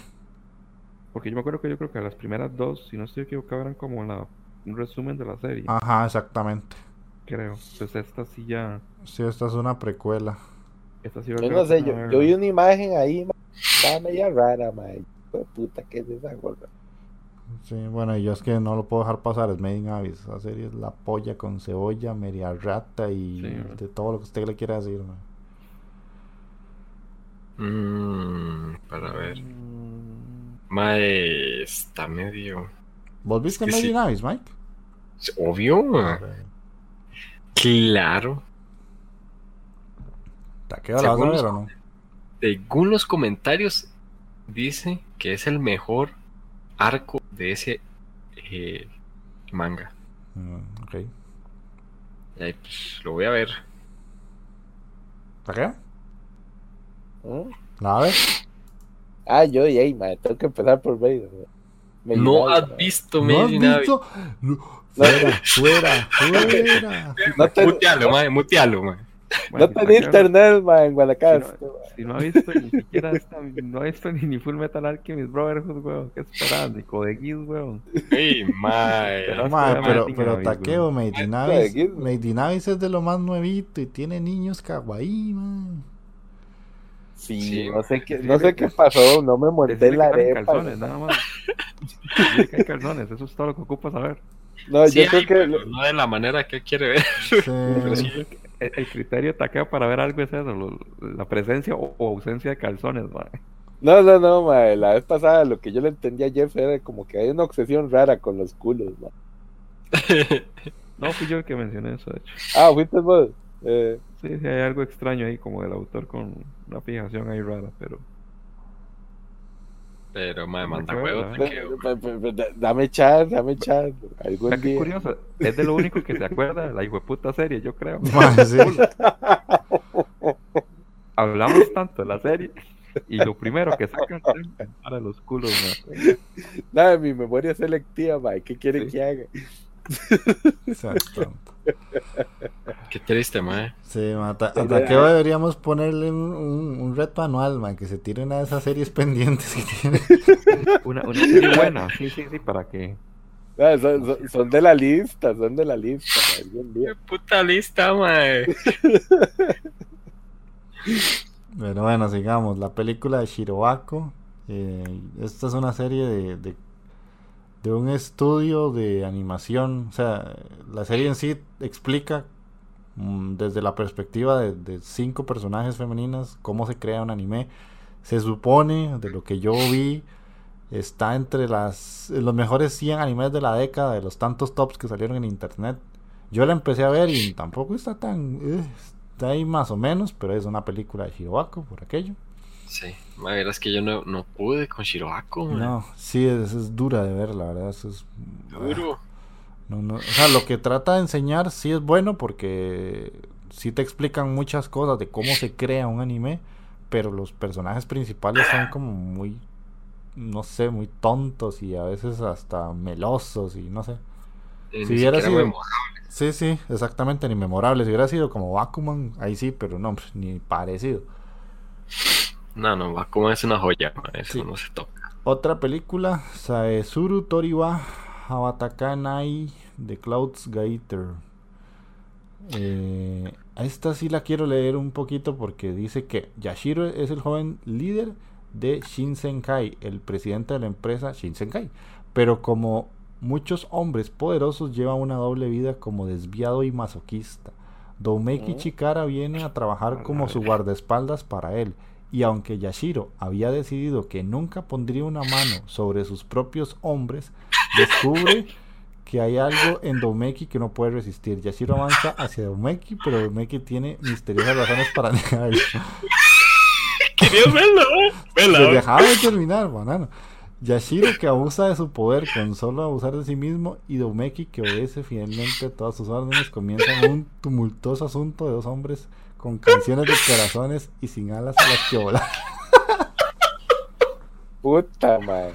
Porque yo me acuerdo que yo creo que las primeras dos, si no estoy equivocado, eran como la, un resumen de la serie. Ajá, exactamente. Creo. Pues esta sí ya. Sí, esta es una precuela. Esta sí Yo no sé, yo, vi una imagen ahí, ma, estaba media rara, de puta, ¿qué es esa gorra? Sí, bueno, y yo es que no lo puedo dejar pasar, es Made in Abyss. Esa serie es la polla con cebolla, media rata y Sí. de todo lo que usted le quiera decir. man. Mm, para ver. Mm, Mae, está medio. ¿Vos viste que Made sí. in Abyss, Mike? Obvio, mae. Claro. ¿Taqueo la vas a Según ver los- o no? Según los comentarios, dice que es el mejor arco de ese eh, manga. Mm, ok. Ahí, pues, lo voy a ver. ¿Taqueo? ¿Mm? ¿La ver? Ah, yo y ahí, tengo que empezar por Vader. No has visto ¿No has visto? No. Fuera, fuera, fuera. No te- Mutealo, mae, mutealo, bueno, No tenía internet, man, en Guanacaste. Si Si no ha visto ni siquiera esta, no ha visto ni, ni Full Metal Alchemist Brotherhood, weón. ¿Qué esperas? Ni Code Geass, weón. Ey, mae. Pero- Mae, pero, pero Taqueo, Made in Abyss, ¿qué? Made in Abyss es de lo más nuevito y tiene niños kawaii, man. Sí, Sí, no sé qué, sí, no sé qué pasó, no me monté la arepa. calzones, nada más. Decirle que hay calzones, eso es todo lo que ocupa saber. No, Sí yo creo hay, que no de la manera que él quiere ver. Sí. El, el criterio taqueo para ver algo es eso, lo- la presencia o, o ausencia de calzones, man. No, no, no, mae, la vez pasada lo que yo le entendí a Jeff era como que hay una obsesión rara con los culos. No fui yo el que mencioné eso, de hecho. Ah, fuiste vos. Eh, Sí, sí, hay algo extraño ahí, como del autor con una fijación ahí rara, pero. Pero, mae, manda Recuerda, huevo. Taqueo. pe- pe- pe- da- dame chat, dame chat. O Algún sea, qué día. curioso, es de lo único que se acuerda de la hijueputa serie, yo creo. Mae, sí. Hablamos tanto de la serie y lo primero que sacan es para los culos, man. Nada, mi memoria es selectiva, mae. ¿Qué quieren Sí. que haga? Exacto. Qué triste, mae. Sí, mata. Sí, A Taqueo deberíamos ponerle un, un, un reto anual, man, que se tire una de esas series pendientes que tiene. Una, una serie buena, sí, sí, sí, para que. Ah, son, son- son de la lista, son de la lista. Qué puta lista, mae. Pero bueno, sigamos. La película de Shirobako. eh, esta es una serie de, de, de un estudio de animación. O sea, la serie en sí explica mm, desde la perspectiva de, cinco personajes femeninas cómo se crea un anime. Se supone, de lo que yo vi, está entre las los mejores 100 animes de la década, de los tantos tops que salieron en internet. Yo la empecé a ver y tampoco está tan... eh, está ahí más o menos, pero es una película de Shirobako, por aquello. Sí, mae, verás que yo no, no pude con Shirobako, mae. No, sí, es, es dura de ver, la verdad. eso es, Duro. no, no, o sea, lo que trata de enseñar sí es bueno porque sí te explican muchas cosas de cómo se crea un anime, pero los personajes principales son como muy, no sé, muy tontos y a veces hasta melosos y no sé. Eh, Si ni hubiera sido-. Sí, sí, exactamente, ni memorable. Si hubiera sido como Bakuman, ahí sí, pero no, pues, ni parecido. No, no, va como es una joya, eso Sí. no se toca. Otra película, Saesuru Toriwa Habatakanai de Clouds Gaiter. Eh, a esta sí la quiero leer un poquito porque dice que Yashiro es el joven líder de Shinsenkai, el presidente de la empresa Shinsenkai. Pero como muchos hombres poderosos lleva una doble vida como desviado y masoquista. Doumeki Mm. Chikara viene a trabajar como su guardaespaldas para él. Y aunque Yashiro había decidido que nunca pondría una mano sobre sus propios hombres, descubre que hay algo en Doumeki que no puede resistir. Yashiro avanza hacia Doumeki, pero Doumeki tiene misteriosas razones para negarlo. Quería verlo, Pues dejaba de terminar, banano. Yashiro que abusa de su poder con solo abusar de sí mismo y Doumeki que obedece fielmente a todas sus órdenes comienzan un tumultuoso asunto de dos hombres con canciones de corazones y sin alas a las que volar. Puta, man.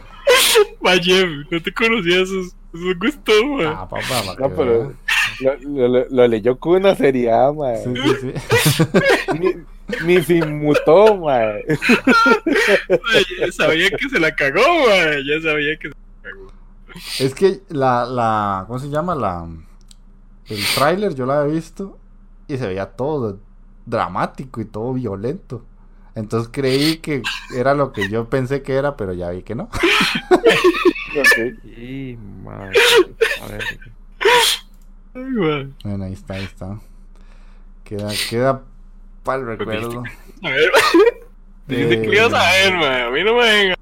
Vaya, no te conocía esos, esos gustos, ma. Ah, papá, No, pero lo, lo- lo- lo leyó con una seriedad, man. Sí, sí, sí. Ni, ni se inmutó, man. Ya sabía que se la cagó, ma. Ya sabía que se la cagó. Es que la, la, ¿cómo se llama? La, el tráiler yo la había visto y se veía todo dramático y todo violento. Entonces creí que era lo que yo pensé que era, pero ya vi que no. Ok. Y madre. A ver. Ay. Bueno, ahí está, ahí está. Queda, queda para el recuerdo. A ver, dice que ibas a ver. A mí no me venga.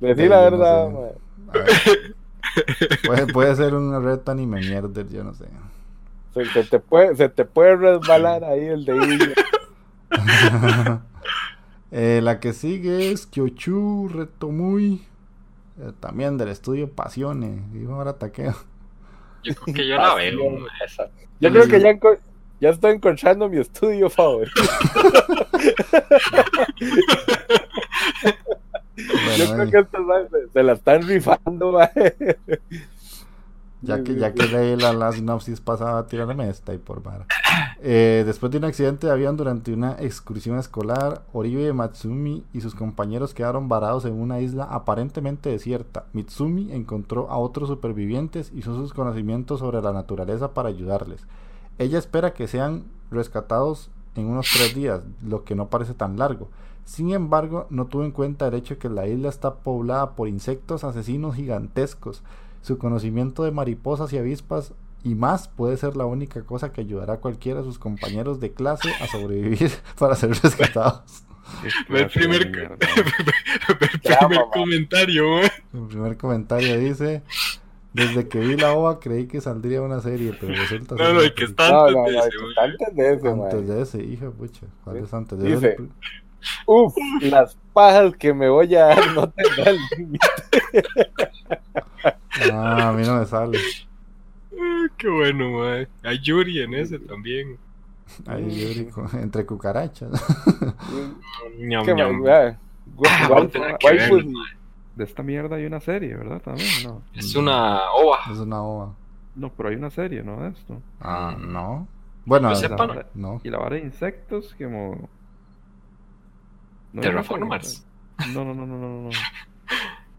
Decí la Yo no verdad, sé. man. A ver. Puede, puede ser un reto anime mierder, yo no sé. Se, se te puede, se te puede resbalar ahí el dedillo. Eh, la que sigue es Kyochu Retomui. eh, también del estudio Pasione. Dijo ahora taqueo. Yo creo que yo la veo, ma. Yo creo que ya, ya estoy encontrando mi estudio favorito. Bueno, Yo creo que estos se, se la están rifando, man. Ya que ya que leí la, la sinopsis pasada, tirarme esta y por vara. Eh, después de un accidente de avión durante una excursión escolar, Oribe Matsumi y sus compañeros quedaron varados en una isla aparentemente desierta. Mitsumi encontró a otros supervivientes y usó sus conocimientos sobre la naturaleza para ayudarles. Ella espera que sean rescatados en unos tres días, lo que no parece tan largo. Sin embargo, no tuvo en cuenta el hecho de que la isla está poblada por insectos asesinos gigantescos. Su conocimiento de mariposas y avispas y más puede ser la única cosa que ayudará a cualquiera de sus compañeros de clase a sobrevivir para ser rescatados. Ve el primer, mierda. el comentario, ma. El primer comentario dice: Desde que vi la OVA creí que saldría una serie, pero resulta No, ser no, el que película". está antes no, de no, ese, que ma. está antes de ese, Antes man. de ese, hija, pucha. ¿Cuál es antes de Dice, ese? Uf, las pajas que me voy a dar no tendrán límite. Ah, a mí no me sale. Ah, Qué bueno. Hay Yuri en ese también. Ahí Yuri con- entre cucarachas. Ah, guay-. De esta mierda hay una serie, ¿verdad? También, no. Es una ova. Es una OVA. No, pero hay una serie, ¿no? De esto. Ah, no. Bueno, Yo Y la sepa, vara- no. Y la vara de insectos, como. ¿No hay Terraformers. No, no, no, no, no. no.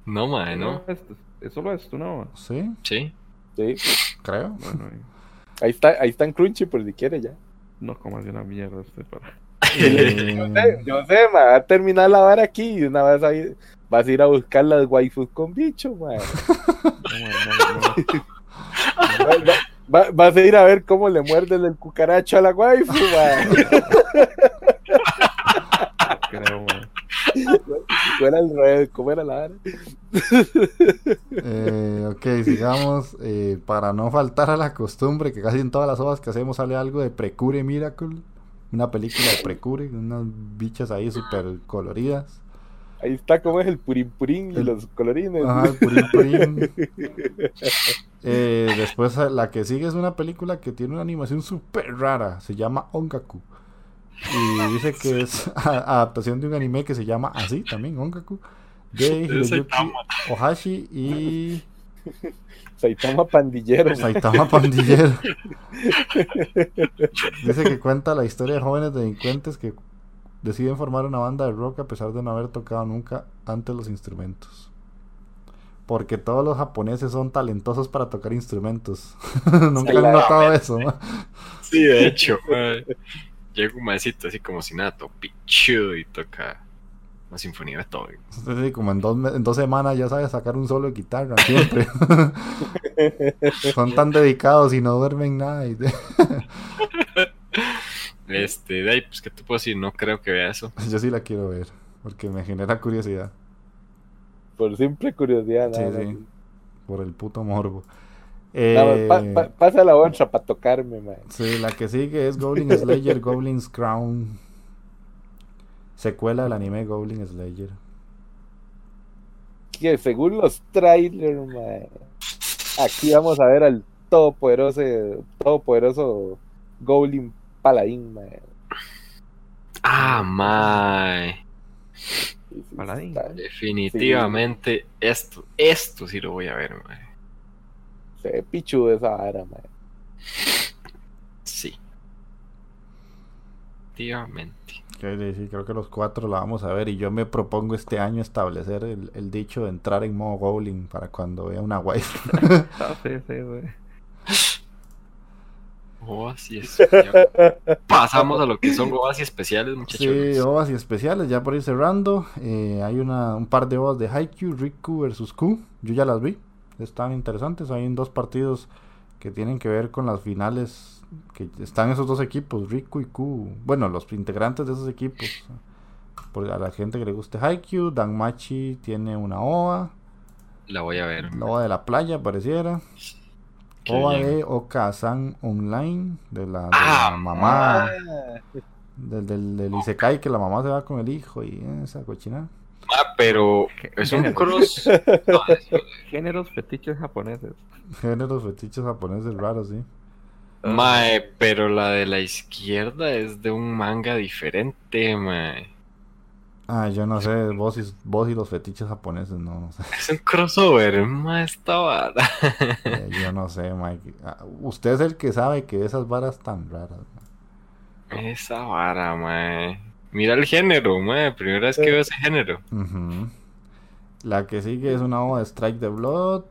No, ma, no. Esto, es solo esto, ¿no? Sí, Sí. Sí, creo. Bueno, y- ahí está, ahí está en Crunchy por si quiere ya. no comas de una mierda este para. Yo sé, yo sé, ma, va a terminar la vara aquí y una vez ahí vas a ir a buscar las waifus con bicho, ma. No, no, no, no. Va- va- vas a ir a ver cómo le muerden el cucaracho a la waifu, ma. creo, Fuera al revés, ¿cómo era la vara? eh, ok, sigamos. eh, para no faltar a la costumbre, que casi en todas las obras que hacemos sale algo de Precure Miracle. Una película de Precure, unas bichas ahí súper coloridas. Ahí está cómo es el purín purín y El- los colorines. Ajá, el purín, purín. Eh, después la que sigue es una película que tiene una animación súper rara. Se llama Ongaku. Y dice que es adaptación de un anime que se llama así también, Ongaku. De Hiroyuki. Ohashi y Saitama pandillero. ma. Saitama Pandillero. Dice que cuenta la historia de jóvenes delincuentes que deciden formar una banda de rock a pesar de no haber tocado nunca antes los instrumentos. Porque todos los japoneses son talentosos para tocar instrumentos. nunca han notado eso. ¿no? Sí, de hecho. Llega un maecito así como si nada, todo pichudo y toca una sinfonía de todo. Sí, como en dos, me- en dos semanas ya sabes sacar un solo de guitarra, siempre. Son tan dedicados y no duermen nada. y- Este, de ahí, pues, ¿qué te puedo decir? No creo que vea eso. Yo sí la quiero ver, porque me genera curiosidad. Por simple curiosidad, Sí, nada sí. Por el puto morbo. Más, Eh, pa- pa- pasa la otra para tocarme, man. sí, la que sigue es Goblin Slayer, Goblin's Crown. Secuela del anime Goblin Slayer. Que según los trailers, man, aquí vamos a ver al todopoderoso, todopoderoso Goblin Paladín, man. Ah, sí, Paladín. Definitivamente esto, esto sí lo voy a ver, mae. Se ve pichudo esa vara, man. Sí. Definitivamente. Que sí, creo que los cuatro la vamos a ver. Y yo me propongo este año establecer el, el dicho de entrar en modo Goblin para cuando vea una wife. Ah, sí, sí, güey. Oh, así es. Ya Pasamos a lo que son ovas y especiales, muchachos. Sí, ovas y especiales, ya por ir cerrando. eh, hay una, un par de ovas de Haikyuu, Riku versus Q. Yo ya las vi. Están interesantes. Hay dos partidos que tienen que ver con las finales. Que están esos dos equipos, Riku y Q. Bueno, los integrantes de esos equipos. Por a la gente que le guste Haikyuu, Danmachi tiene una ova. La voy a ver. La ova de la playa, pareciera. Ova de Okasan Online, de la, de Ah, la mamá. Ah, Del, del, del Isekai que la mamá se va con el hijo y esa cochina. Ah, pero es un Géneros. cross. No, Géneros fetiches japoneses. Géneros fetiches japoneses raros, sí. Mae, pero la de la izquierda es de un manga diferente, mae. Ah, yo no sé, vos y, vos y los fetiches japoneses, no, no sé. Es un crossover, mae, esta vara. Eh, yo no sé, Mike. Ah, Usted es el que sabe que esas varas tan raras. Esa vara, mae. Mira el género. Primera vez que veo ese género. La que sigue es una ova de Strike the Blood,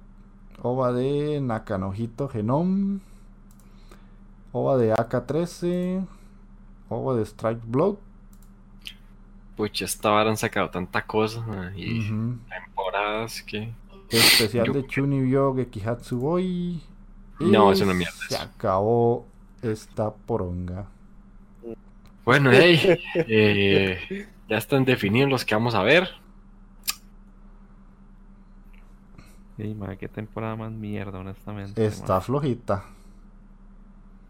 ova de Nakanojito Genome, ova de AK-13, ova de Strike Blood. Pucha, esta vara han sacado tanta cosa, Y temporadas que. Especial Yo- de Chunibyo Gekihatsu Boy. No, Y es una mierda Se acabó esta poronga. Bueno, hey, eh, ya están definidos los que vamos a ver. Sí, madre, qué temporada más mierda, honestamente. Está madre. flojita.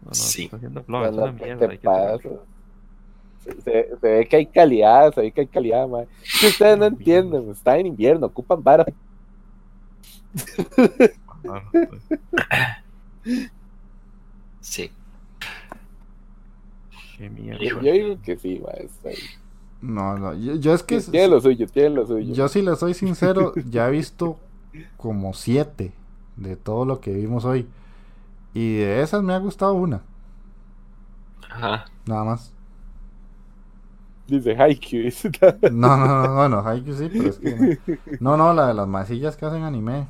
No, no, Sí. Está haciendo. Se, ve que hay calidad, se ve que hay calidad, man. Si ustedes no entienden, está en invierno, ocupan vara. Ah, pues, Sí. Qué mierda. Yo digo que sí, ahí. No, no. Yo, yo es que. Tiene lo suyo, tiene lo suyo. Yo, si le soy sincero, ya he visto como siete de todo lo que vimos hoy. Y de esas me ha gustado una. Ajá. Nada más. Dice Haikyuu. No, no, no, bueno, Haikyuu sí, pero es que no. No, no, la de las masillas que hacen anime.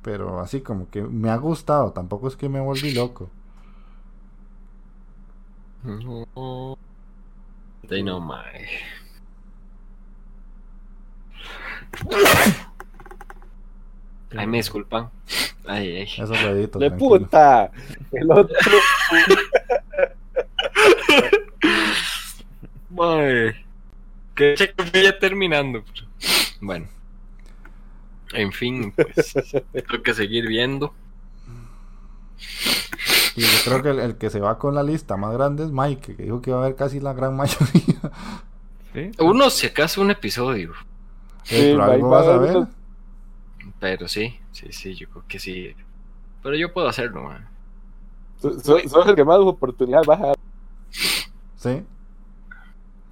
Pero así como que me ha gustado. Tampoco es que me volví loco. No. Ahí no, mae. Ay, me disculpan. Ay, ay. Eso lo edito. ¡De tranquilo. puta! El otro. Mae. Que che, que ya terminando. pero- Bueno. En fin, pues. Tengo que seguir viendo. Y yo creo que el, el que se va con la lista más grande es Mike, que dijo que iba a haber casi la gran mayoría. Sí, Uno, si acaso, un episodio. Sí, pero algo vas a ver. Pero sí, sí, sí, yo creo que sí. Pero yo puedo hacerlo, man. So- so- Sos el que más oportunidad vas a dar. Sí.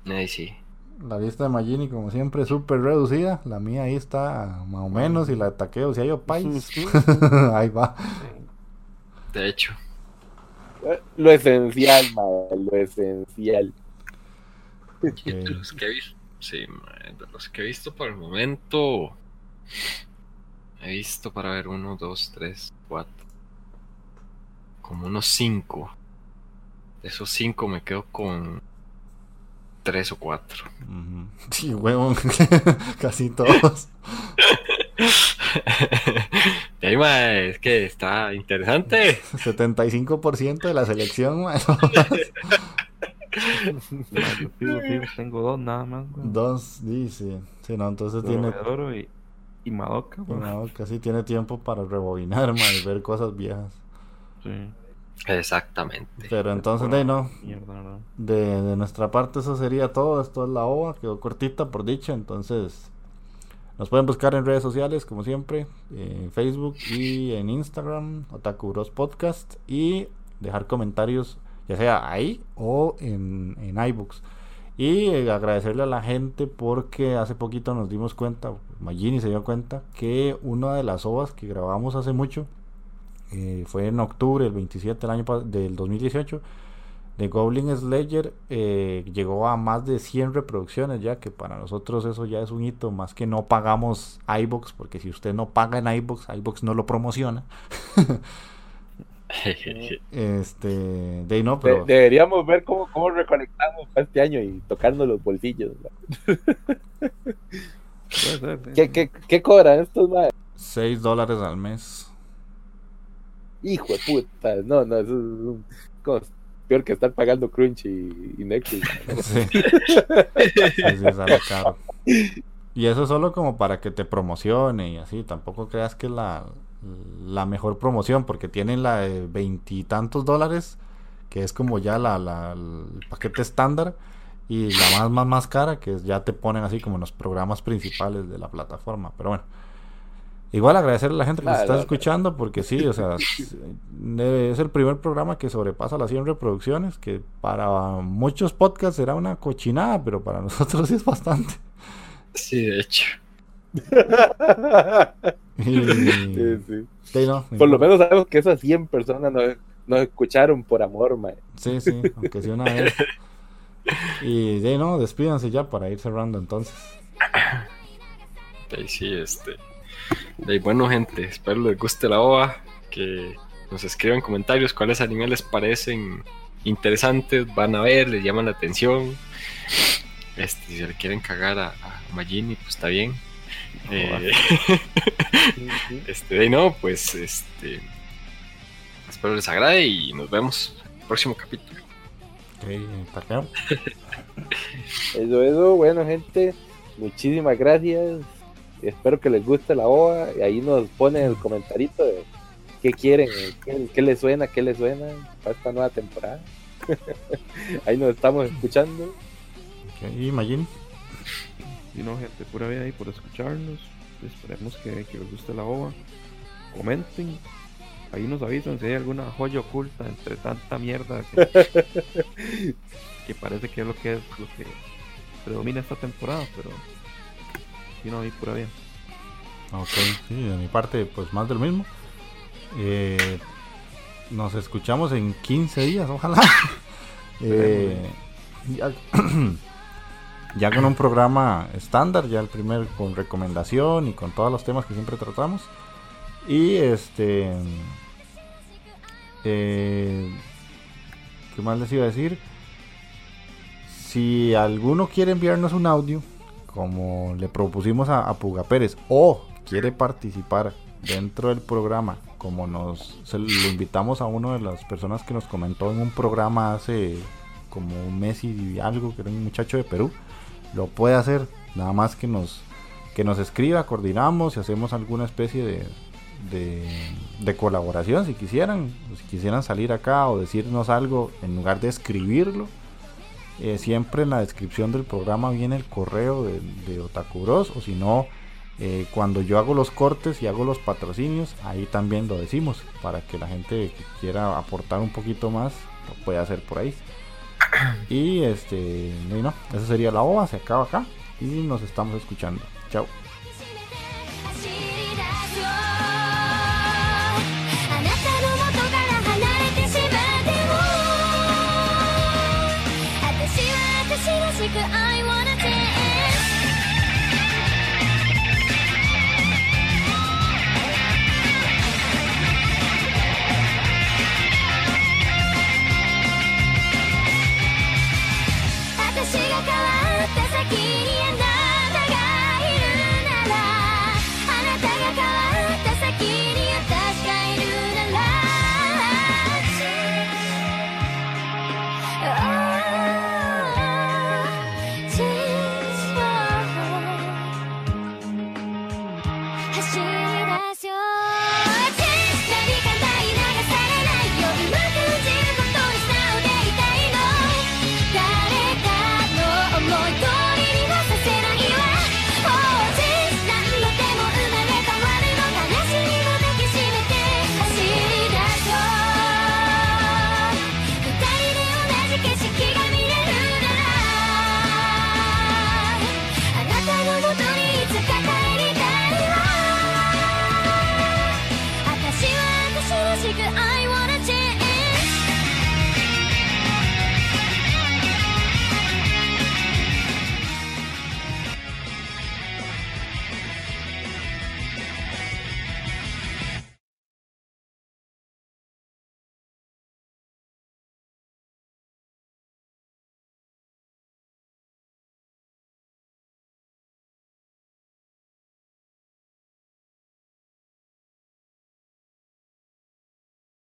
Ay, sí. La lista de Magini, como siempre, súper reducida. La mía ahí está más o menos. Y la de Taqueo, si hay Opais. ahí va. De hecho. Lo esencial, man, lo esencial. Los que he visto, sí, mae, de los que he visto por el momento, he visto para ver uno, dos, tres, cuatro, como unos cinco. De esos cinco me quedo con tres o cuatro. Sí, huevón. Casi todos. Y ahí, mae, es que está interesante. 75% de la selección, tengo dos nada más, weón. Dos, dice. Sí, no, entonces tiene. Y, y Madoka, weón. No, casi tiene tiempo para rebobinar, mae, y ver cosas viejas. Sí. Exactamente. Pero entonces, de ahí, no. De, de nuestra parte, eso sería todo. Esto es la OVA, quedó cortita por dicho. Entonces, nos pueden buscar en redes sociales, como siempre, en Facebook y en Instagram, Otaku Bros Podcast, y dejar comentarios, ya sea ahí o en, en iBooks. Y eh, agradecerle a la gente porque hace poquito nos dimos cuenta, Magini se dio cuenta, que una de las ovas que grabamos hace mucho eh, fue en octubre, el 27 del año del 2018 de Goblin Slayer eh, llegó a más de 100 reproducciones ya que para nosotros eso ya es un hito más que no pagamos iBox porque si usted no paga en iBox iBox no lo promociona este de no De- pero deberíamos ver cómo, cómo reconectamos para este año y tocarnos los bolsillos. ¿Qué, qué, qué cobran estos madres? 6 dólares al mes Hijo de puta. No, no, eso es un- como que estar pagando Crunch y, y Netflix. y eso solo como para que te promocione y así tampoco creas que es la, la mejor promoción porque tienen la de veintitantos dólares que es como ya la, la- el paquete estándar y la más más más cara que ya te ponen así como en los programas principales de la plataforma. Pero bueno igual agradecerle a la gente que nos Vale, está escuchando porque sí o sea es, el primer programa que sobrepasa las 100 reproducciones que para muchos podcasts será una cochinada pero para nosotros sí es bastante Sí, de hecho. Y- Sí, sí. sí, no, Por lo menos sabemos que esas 100 personas nos, nos escucharon por amor, mae. Sí, sí, aunque sea una vez. Y de no, despídanse ya para ir cerrando entonces. Sí, este. De ahí, bueno, gente, espero les guste la OVA. Que nos escriban comentarios cuáles animes les parecen interesantes, van a ver, les llaman la atención. Este, si se le quieren cagar a, a Magini, pues está bien. Eh, este, de no, pues este. Espero les agrade y nos vemos en el próximo capítulo. Ok, Takeo. Eso, eso, bueno, gente, muchísimas gracias. Espero que les guste la OVA. Y ahí nos ponen el comentarito de qué quieren, qué, qué les suena, qué les suena para esta nueva temporada. ahí nos estamos escuchando. Ok, y Magin. Y no, gente, pura vida ahí por escucharnos. Esperemos que, que les guste la ova. Comenten. Ahí nos avisan si hay alguna joya oculta entre tanta mierda que, que parece que es lo que es lo que predomina esta temporada, pero y no, ahí pura vida. Ok, sí, de mi parte, pues más del mismo. Eh, nos escuchamos en 15 días, ojalá. Eh, ya, ya con un programa estándar, ya el primer con recomendación y con todos los temas que siempre tratamos. Y este. Eh, ¿Qué más les iba a decir? Si alguno quiere enviarnos un audio, como le propusimos a, Puga Pérez, o quiere participar dentro del programa, como nos lo invitamos a una de las personas que nos comentó en un programa hace como un mes y algo, que era un muchacho de Perú, lo puede hacer, nada más que nos que nos escriba, coordinamos y hacemos alguna especie de, de, colaboración si quisieran, si quisieran salir acá o decirnos algo en lugar de escribirlo. Eh, siempre en la descripción del programa viene el correo de, de Otaku Bros, o si no, eh, cuando yo hago los cortes y hago los patrocinios, ahí también lo decimos, para que la gente que quiera aportar un poquito más lo pueda hacer por ahí. Y este, y no, esa sería la OVA, se acaba acá y nos estamos escuchando. Chao.